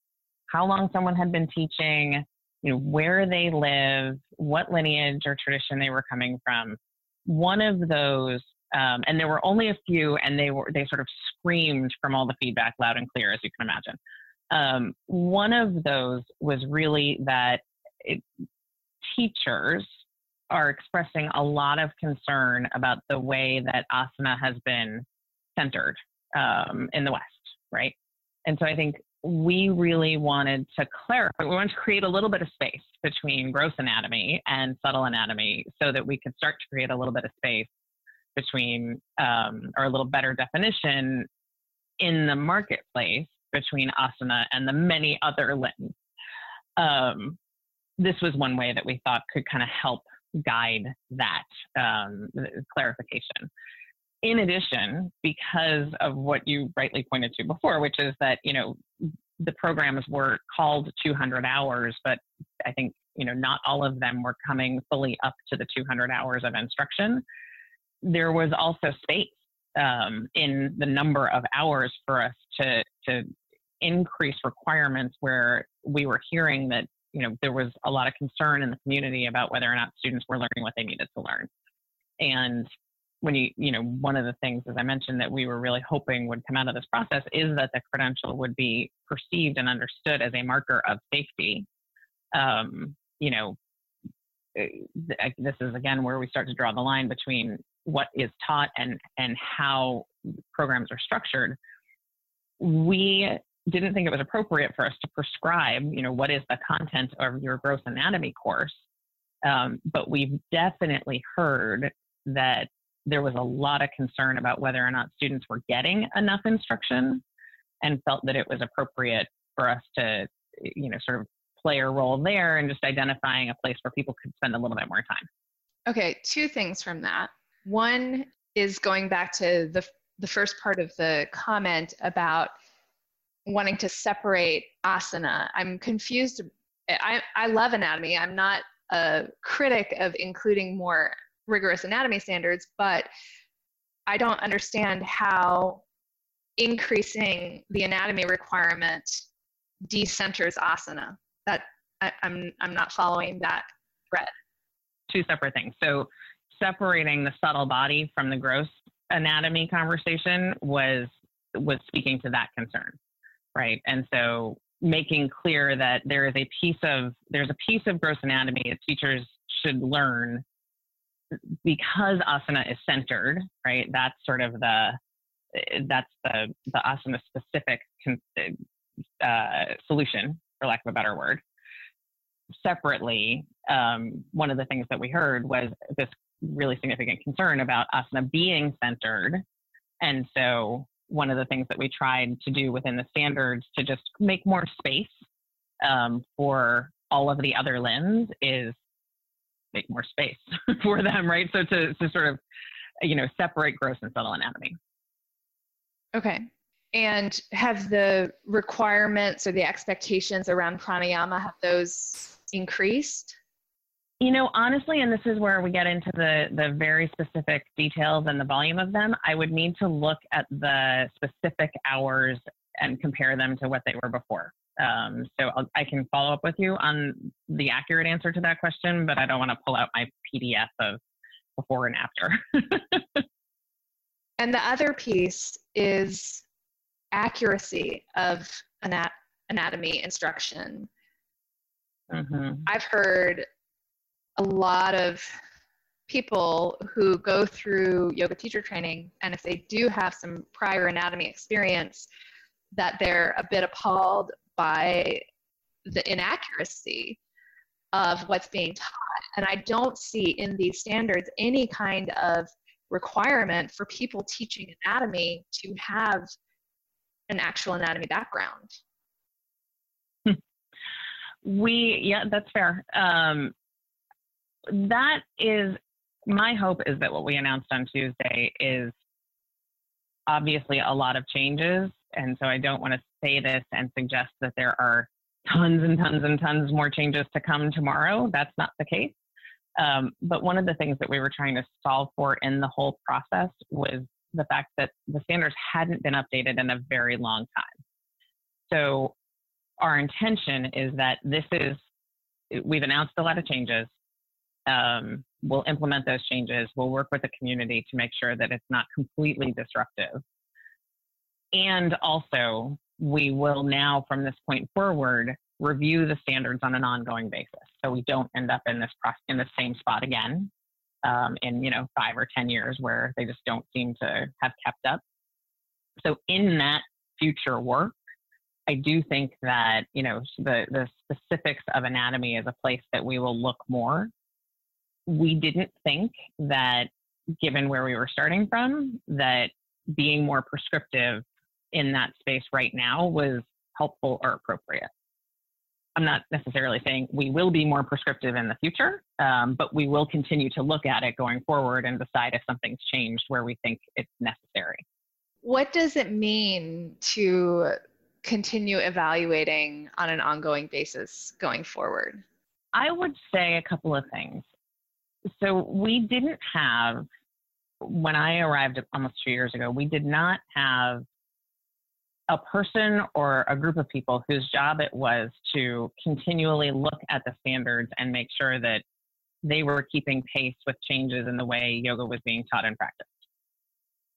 how long someone had been teaching, you know, where they live, what lineage or tradition they were coming from. One of those, um, and there were only a few, and they were they sort of screamed from all the feedback loud and clear, as you can imagine. Um, one of those was really that it, teachers are expressing a lot of concern about the way that asana has been centered um, in the West, right? And so I think we really wanted to clarify, we wanted to create a little bit of space between gross anatomy and subtle anatomy so that we could start to create a little bit of space between, um, or a little better definition in the marketplace between asana and the many other limbs. Um, this was one way that we thought could kind of help guide that um, clarification in addition, because of what you rightly pointed to before, which is that, you know, the programs were called 200 hours, but I think, you know, not all of them were coming fully up to the 200 hours of instruction. There was also space um, in the number of hours for us to, to increase requirements where we were hearing that you know, there was a lot of concern in the community about whether or not students were learning what they needed to learn. And when you, you know, one of the things, as I mentioned, that we were really hoping would come out of this process is that the credential would be perceived and understood as a marker of safety. Um, you know, eh, this is again where we start to draw the line between what is taught and and how programs are structured. We didn't think it was appropriate for us to prescribe, you know, what is the content of your gross anatomy course. Um, but we've definitely heard that there was a lot of concern about whether or not students were getting enough instruction and felt that it was appropriate for us to, you know, sort of play a role there and just identifying a place where people could spend a little bit more time. Okay, two things from that. One is going back to the the first part of the comment about wanting to separate asana. I'm confused. I, I love anatomy. I'm not a critic of including more rigorous anatomy standards, but I don't understand how increasing the anatomy requirement decenters asana. That I, I'm I'm not following that thread. Two separate things. So separating the subtle body from the gross anatomy conversation was was speaking to that concern right? And so making clear that there is a piece of there's a piece of gross anatomy that teachers should learn because asana is centered, right? That's sort of the that's the the asana specific uh, solution, for lack of a better word. Separately, um, one of the things that we heard was this really significant concern about asana being centered, and so one of the things that we tried to do within the standards to just make more space um, for all of the other limbs is make more space for them, right? So to, to sort of, you know, separate gross and subtle anatomy. Okay. And have the requirements or the expectations around pranayama, have those increased? You know, honestly, and this is where we get into the the very specific details and the volume of them. I would need to look at the specific hours and compare them to what they were before. Um, so I'll, i can follow up with you on the accurate answer to that question, but I don't want to pull out my PDF of before and after. and the other piece is accuracy of anat- anatomy instruction. Mm-hmm. I've heard a lot of people who go through yoga teacher training, and if they do have some prior anatomy experience, that they're a bit appalled by the inaccuracy of what's being taught. And I don't see in these standards any kind of requirement for people teaching anatomy to have an actual anatomy background. We, yeah, that's fair. Um, that is my hope is that what we announced on Tuesday is obviously a lot of changes. And so I don't want to say this and suggest that there are tons and tons and tons more changes to come tomorrow. That's not the case. Um, but one of the things that we were trying to solve for in the whole process was the fact that the standards hadn't been updated in a very long time. So our intention is that this is, we've announced a lot of changes um, we'll implement those changes. We'll work with the community to make sure that it's not completely disruptive. And also, we will now, from this point forward, review the standards on an ongoing basis, so we don't end up in this process, in the same spot again um, in you know five or ten years where they just don't seem to have kept up. So in that future work, I do think that you know the the specifics of anatomy is a place that we will look more we didn't think that given where we were starting from that being more prescriptive in that space right now was helpful or appropriate. I'm not necessarily saying we will be more prescriptive in the future um, but we will continue to look at it going forward and decide if something's changed where we think it's necessary. What does it mean to continue evaluating on an ongoing basis going forward? I would say a couple of things so we didn't have when I arrived almost two years ago, we did not have a person or a group of people whose job it was to continually look at the standards and make sure that they were keeping pace with changes in the way yoga was being taught and practiced.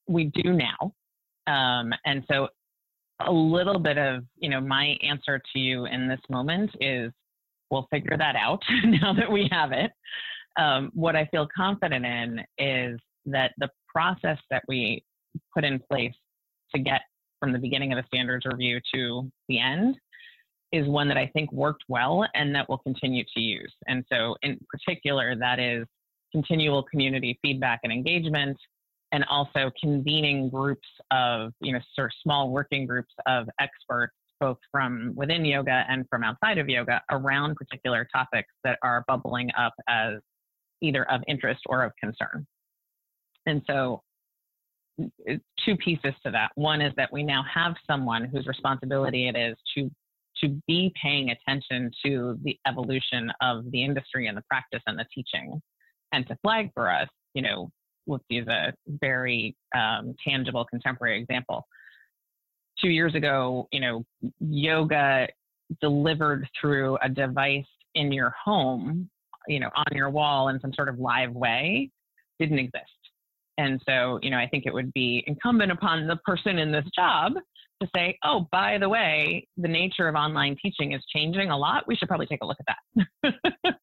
We do now. Um, and so a little bit of, you know, my answer to you in this moment is we'll figure that out now that we have it. Um, what I feel confident in is that the process that we put in place to get from the beginning of the standards review to the end is one that I think worked well and that we'll continue to use. And so, in particular, that is continual community feedback and engagement, and also convening groups of, you know, sort of small working groups of experts, both from within yoga and from outside of yoga, around particular topics that are bubbling up as either of interest or of concern. And so, two pieces to that. One is that we now have someone whose responsibility it is to to be paying attention to the evolution of the industry and the practice and the teaching, and to flag for us, you know, let's use a very um, tangible contemporary example. Two years ago, you know, yoga delivered through a device in your home, you know, on your wall in some sort of live way didn't exist. And so, you know, I think it would be incumbent upon the person in this job to say, oh, by the way, the nature of online teaching is changing a lot. We should probably take a look at that.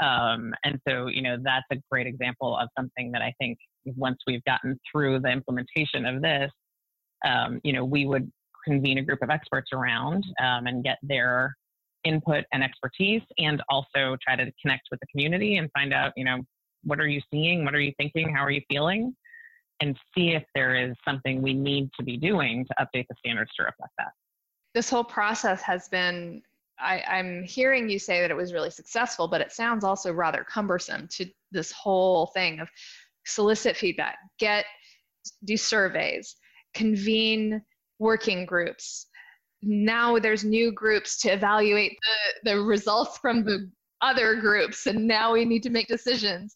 um, and so, you know, that's a great example of something that I think once we've gotten through the implementation of this, um, you know, we would convene a group of experts around um, and get their input and expertise and also try to connect with the community and find out, you know, what are you seeing? What are you thinking? How are you feeling? and see if there is something we need to be doing to update the standards to reflect that. This whole process has been, I, I'm hearing you say that it was really successful, but it sounds also rather cumbersome to this whole thing of solicit feedback, get, do surveys, convene working groups. Now there's new groups to evaluate the, the results from the other groups, and now we need to make decisions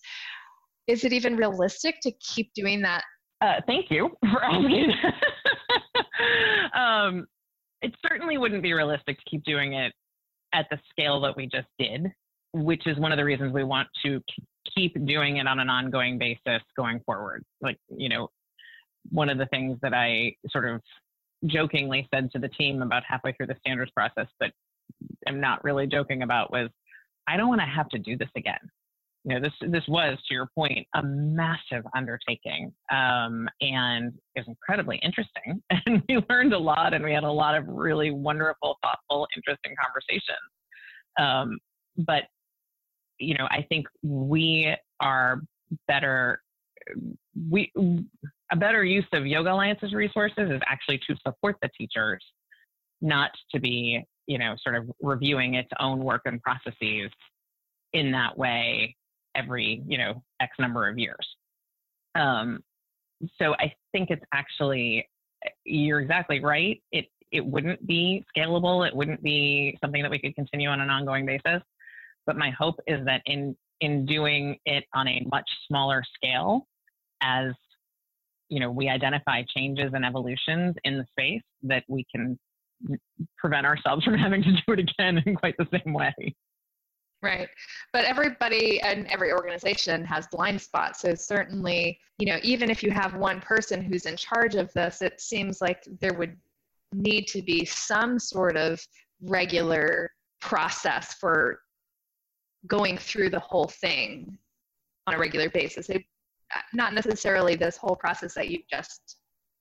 is it even realistic to keep doing that uh, thank you for asking. um, it certainly wouldn't be realistic to keep doing it at the scale that we just did, which is one of the reasons we want to keep doing it on an ongoing basis going forward. Like, you know, one of the things that I sort of jokingly said to the team about halfway through the standards process, but I'm not really joking about was I don't want to have to do this again you know, this this was, to your point, a massive undertaking, um, and it was incredibly interesting. And we learned a lot, and we had a lot of really wonderful, thoughtful, interesting conversations. Um, but you know, I think we are better. We a better use of Yoga Alliance's resources is actually to support the teachers, not to be, you know, sort of reviewing its own work and processes in that way every you know x number of years. Um, so i think it's actually you're exactly right. It it wouldn't be scalable. It wouldn't be something that we could continue on an ongoing basis. But my hope is that in in doing it on a much smaller scale as you know we identify changes and evolutions in the space that we can prevent ourselves from having to do it again in quite the same way Right. But everybody and every organization has blind spots. So certainly, you know, even if you have one person who's in charge of this, it seems like there would need to be some sort of regular process for going through the whole thing on a regular basis. It, not necessarily this whole process that you've just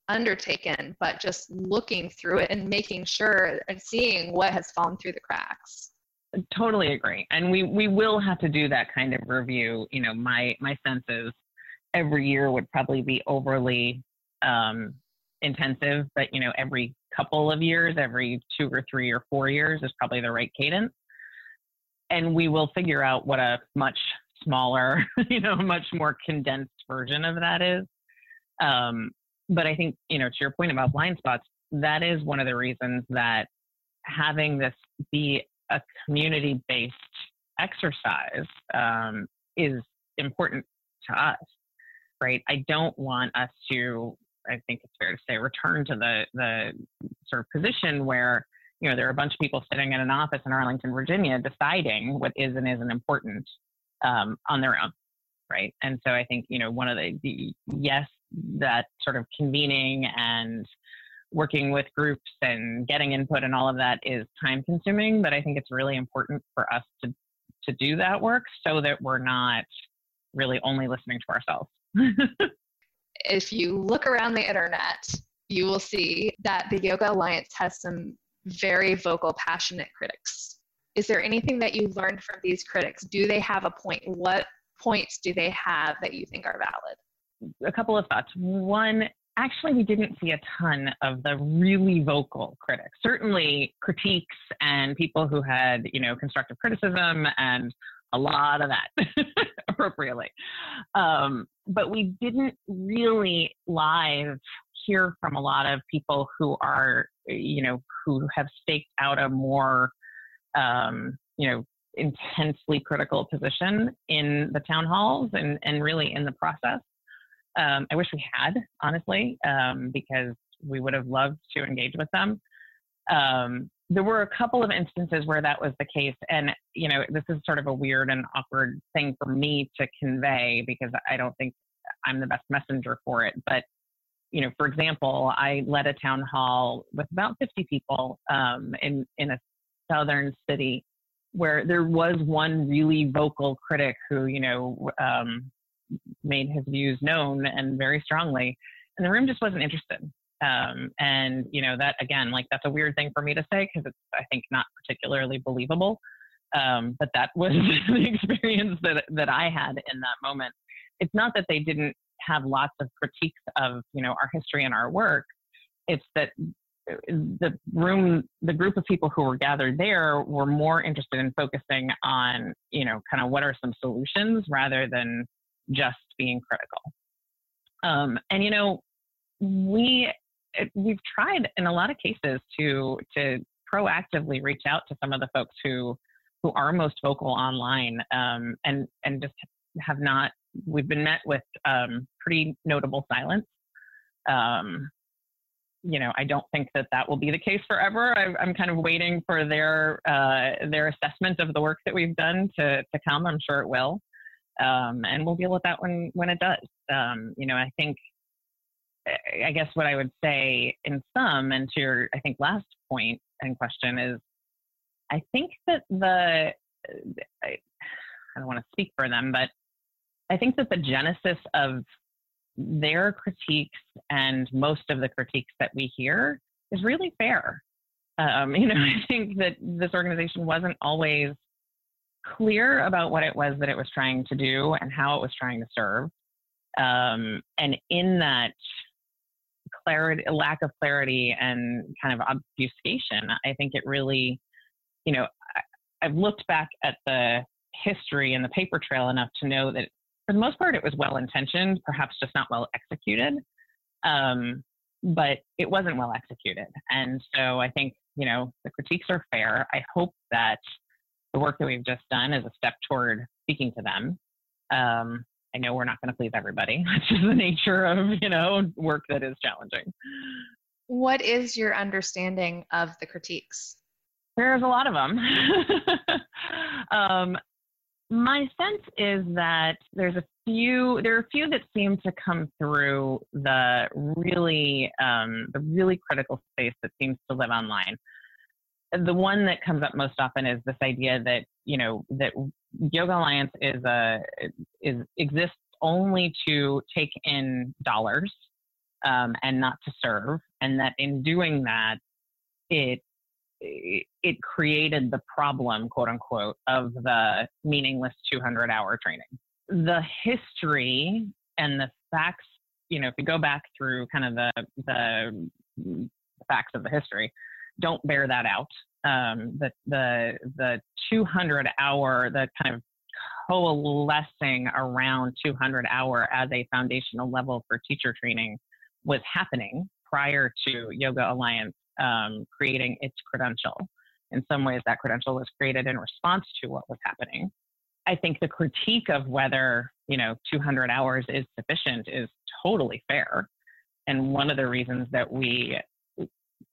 undertaken, but just looking through it and making sure and seeing what has fallen through the cracks. Totally agree. And we, we will have to do that kind of review. You know, my, my sense is every year would probably be overly um, intensive, but, you know, every couple of years, every two or three or four years is probably the right cadence. And we will figure out what a much smaller, you know, much more condensed version of that is. Um, but I think, you know, to your point about blind spots, that is one of the reasons that having this be a community based exercise um, is important to us, right? I don't want us to I think it's fair to say, return to the the sort of position where you know there are a bunch of people sitting in an office in Arlington, Virginia, deciding what is and isn't important um, on their own, right? And so I think you know one of the, the yes that sort of convening and working with groups and getting input and all of that is time consuming, but I think it's really important for us to to do that work so that we're not really only listening to ourselves. if you look around the internet, you will see that the Yoga Alliance has some very vocal, passionate critics. Is there anything that you learned from these critics? Do they have a point? What points do they have that you think are valid? A couple of thoughts. One, actually, we didn't see a ton of the really vocal critics. Certainly, critiques and people who had, you know, constructive criticism and a lot of that appropriately. Um, but we didn't really live hear from a lot of people who are, you know, who have staked out a more, um, you know, intensely critical position in the town halls and, and really in the process. Um, I wish we had, honestly, um, because we would have loved to engage with them. Um, there were a couple of instances where that was the case and you know this is sort of a weird and awkward thing for me to convey because i don't think i'm the best messenger for it but you know for example i led a town hall with about 50 people um, in in a southern city where there was one really vocal critic who you know um, made his views known and very strongly and the room just wasn't interested um, and you know that again, like that's a weird thing for me to say because it's I think not particularly believable. Um, but that was the experience that that I had in that moment. It's not that they didn't have lots of critiques of you know our history and our work. It's that the room, the group of people who were gathered there were more interested in focusing on you know kind of what are some solutions rather than just being critical. Um, and you know we we've tried in a lot of cases to to proactively reach out to some of the folks who who are most vocal online um, and and just have not we've been met with um, pretty notable silence um, you know i don't think that that will be the case forever. I, am kind of waiting for their uh, their assessment of the work that we've done to to come. I'm sure it will. Um, and we'll deal with that when when it does. Um, you know i think I guess what I would say in sum, and to your, I think, last point and question is, I think that the, I, I don't want to speak for them, but I think that the genesis of their critiques and most of the critiques that we hear is really fair. Um, you know, I think that this organization wasn't always clear about what it was that it was trying to do and how it was trying to serve. Um, and in that clarity, lack of clarity and kind of obfuscation. I think it really, you know, I've looked back at the history and the paper trail enough to know that for the most part it was well intentioned, perhaps just not well executed. Um, but it wasn't well executed. And so I think, you know, the critiques are fair. I hope that the work that we've just done is a step toward speaking to them. Um, I know we're not going to please everybody. It's just the nature of, you know, work that is challenging. What is your understanding of the critiques? There's a lot of them. um, my sense is that there's a few, there are a few that seem to come through the really, um, the really critical space that seems to live online. The one that comes up most often is this idea that, you know, that Yoga Alliance is a is exists only to take in dollars um, and not to serve, and that in doing that, it it created the problem, quote unquote, of the meaningless 200 hour training. The history and the facts, you know, if you go back through kind of the the facts of the history, don't bear that out um, the the the 200 hour the kind of coalescing around 200 hour as a foundational level for teacher training was happening prior to Yoga Alliance um, creating its credential. In some ways, that credential was created in response to what was happening. I think the critique of whether you know 200 hours is sufficient is totally fair. and one of the reasons that we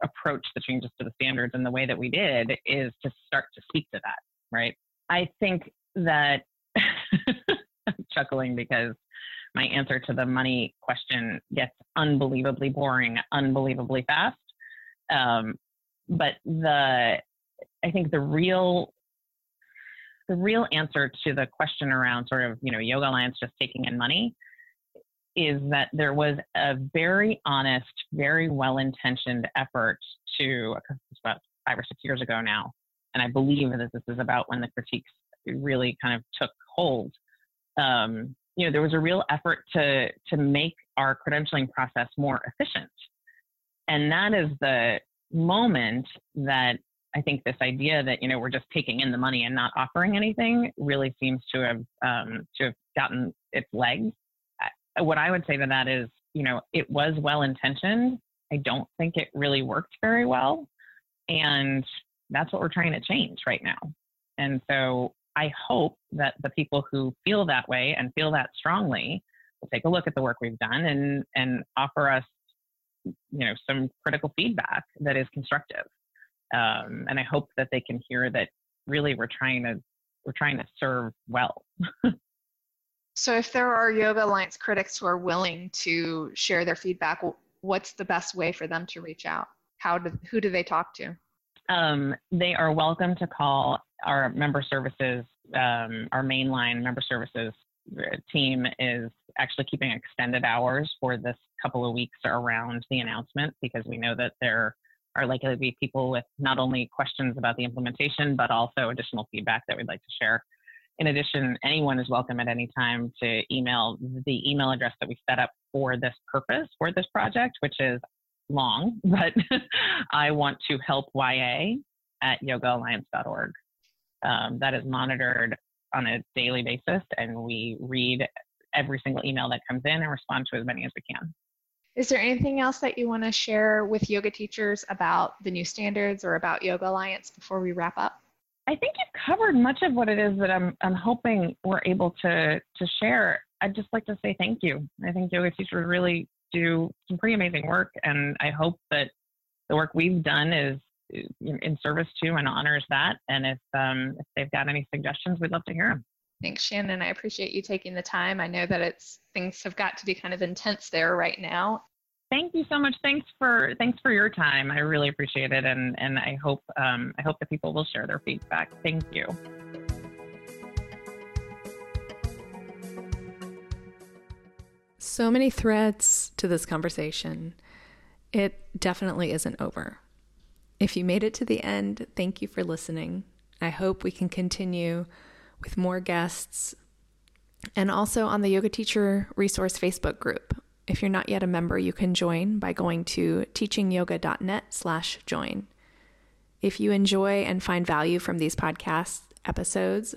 approach the changes to the standards in the way that we did is to start to speak to that, right? I think that chuckling because my answer to the money question gets unbelievably boring, unbelievably fast. Um, but the, I think the real, the real answer to the question around sort of, you know, Yoga Alliance just taking in money is that there was a very honest, very well intentioned effort to, about five or six years ago now, and I believe that this is about when the critiques really kind of took hold. Um, you know, there was a real effort to to make our credentialing process more efficient, and that is the moment that I think this idea that you know we're just taking in the money and not offering anything really seems to have um, to have gotten its legs what I would say to that is, you know, it was well intentioned. I don't think it really worked very well. And that's what we're trying to change right now. And so I hope that the people who feel that way and feel that strongly will take a look at the work we've done and, and offer us, you know, some critical feedback that is constructive. Um, and I hope that they can hear that really we're trying to we're trying to serve well. So, if there are Yoga Alliance critics who are willing to share their feedback, what's the best way for them to reach out? How do, who do they talk to? Um, they are welcome to call our member services, um, our mainline member services uh, team is actually keeping extended hours for this couple of weeks around the announcement because we know that there are likely to be people with not only questions about the implementation, but also additional feedback that we'd like to share. In addition, anyone is welcome at any time to email the email address that we set up for this purpose, for this project, which is long, but I want to help YA at yogaalliance.org. Um, that is monitored on a daily basis, and we read every single email that comes in and respond to as many as we can. Is there anything else that you want to share with yoga teachers about the new standards or about Yoga Alliance before we wrap up? I think you've covered much of what it is that I'm I'm hoping we're able to to share. I'd just like to say thank you. I think yoga teachers really do some pretty amazing work, and I hope that the work we've done is in service to and honors that. And if um, if they've got any suggestions, we'd love to hear them. Thanks, Shannon. I appreciate you taking the time. I know that it's things have got to be kind of intense there right now, thank you so much. Thanks for thanks for your time. I really appreciate it, and and I hope um, I hope that people will share their feedback. Thank you. So many threads to this conversation. It definitely isn't over. If you made it to the end, thank you for listening. I hope we can continue with more guests and also on the Yoga Teacher Resource Facebook group. If you're not yet a member, you can join by going to teachingyoga.net/join. If you enjoy and find value from these podcast episodes,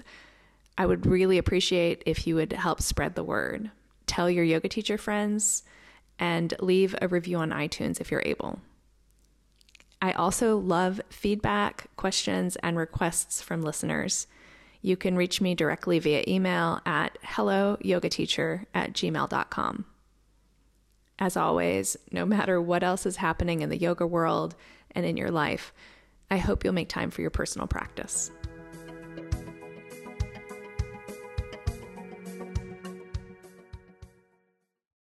I would really appreciate if you would help spread the word. Tell your yoga teacher friends and leave a review on iTunes if you're able. I also love feedback, questions, and requests from listeners. You can reach me directly via email at helloyogateacher at gmail.com. As always, no matter what else is happening in the yoga world and in your life, I hope you'll make time for your personal practice.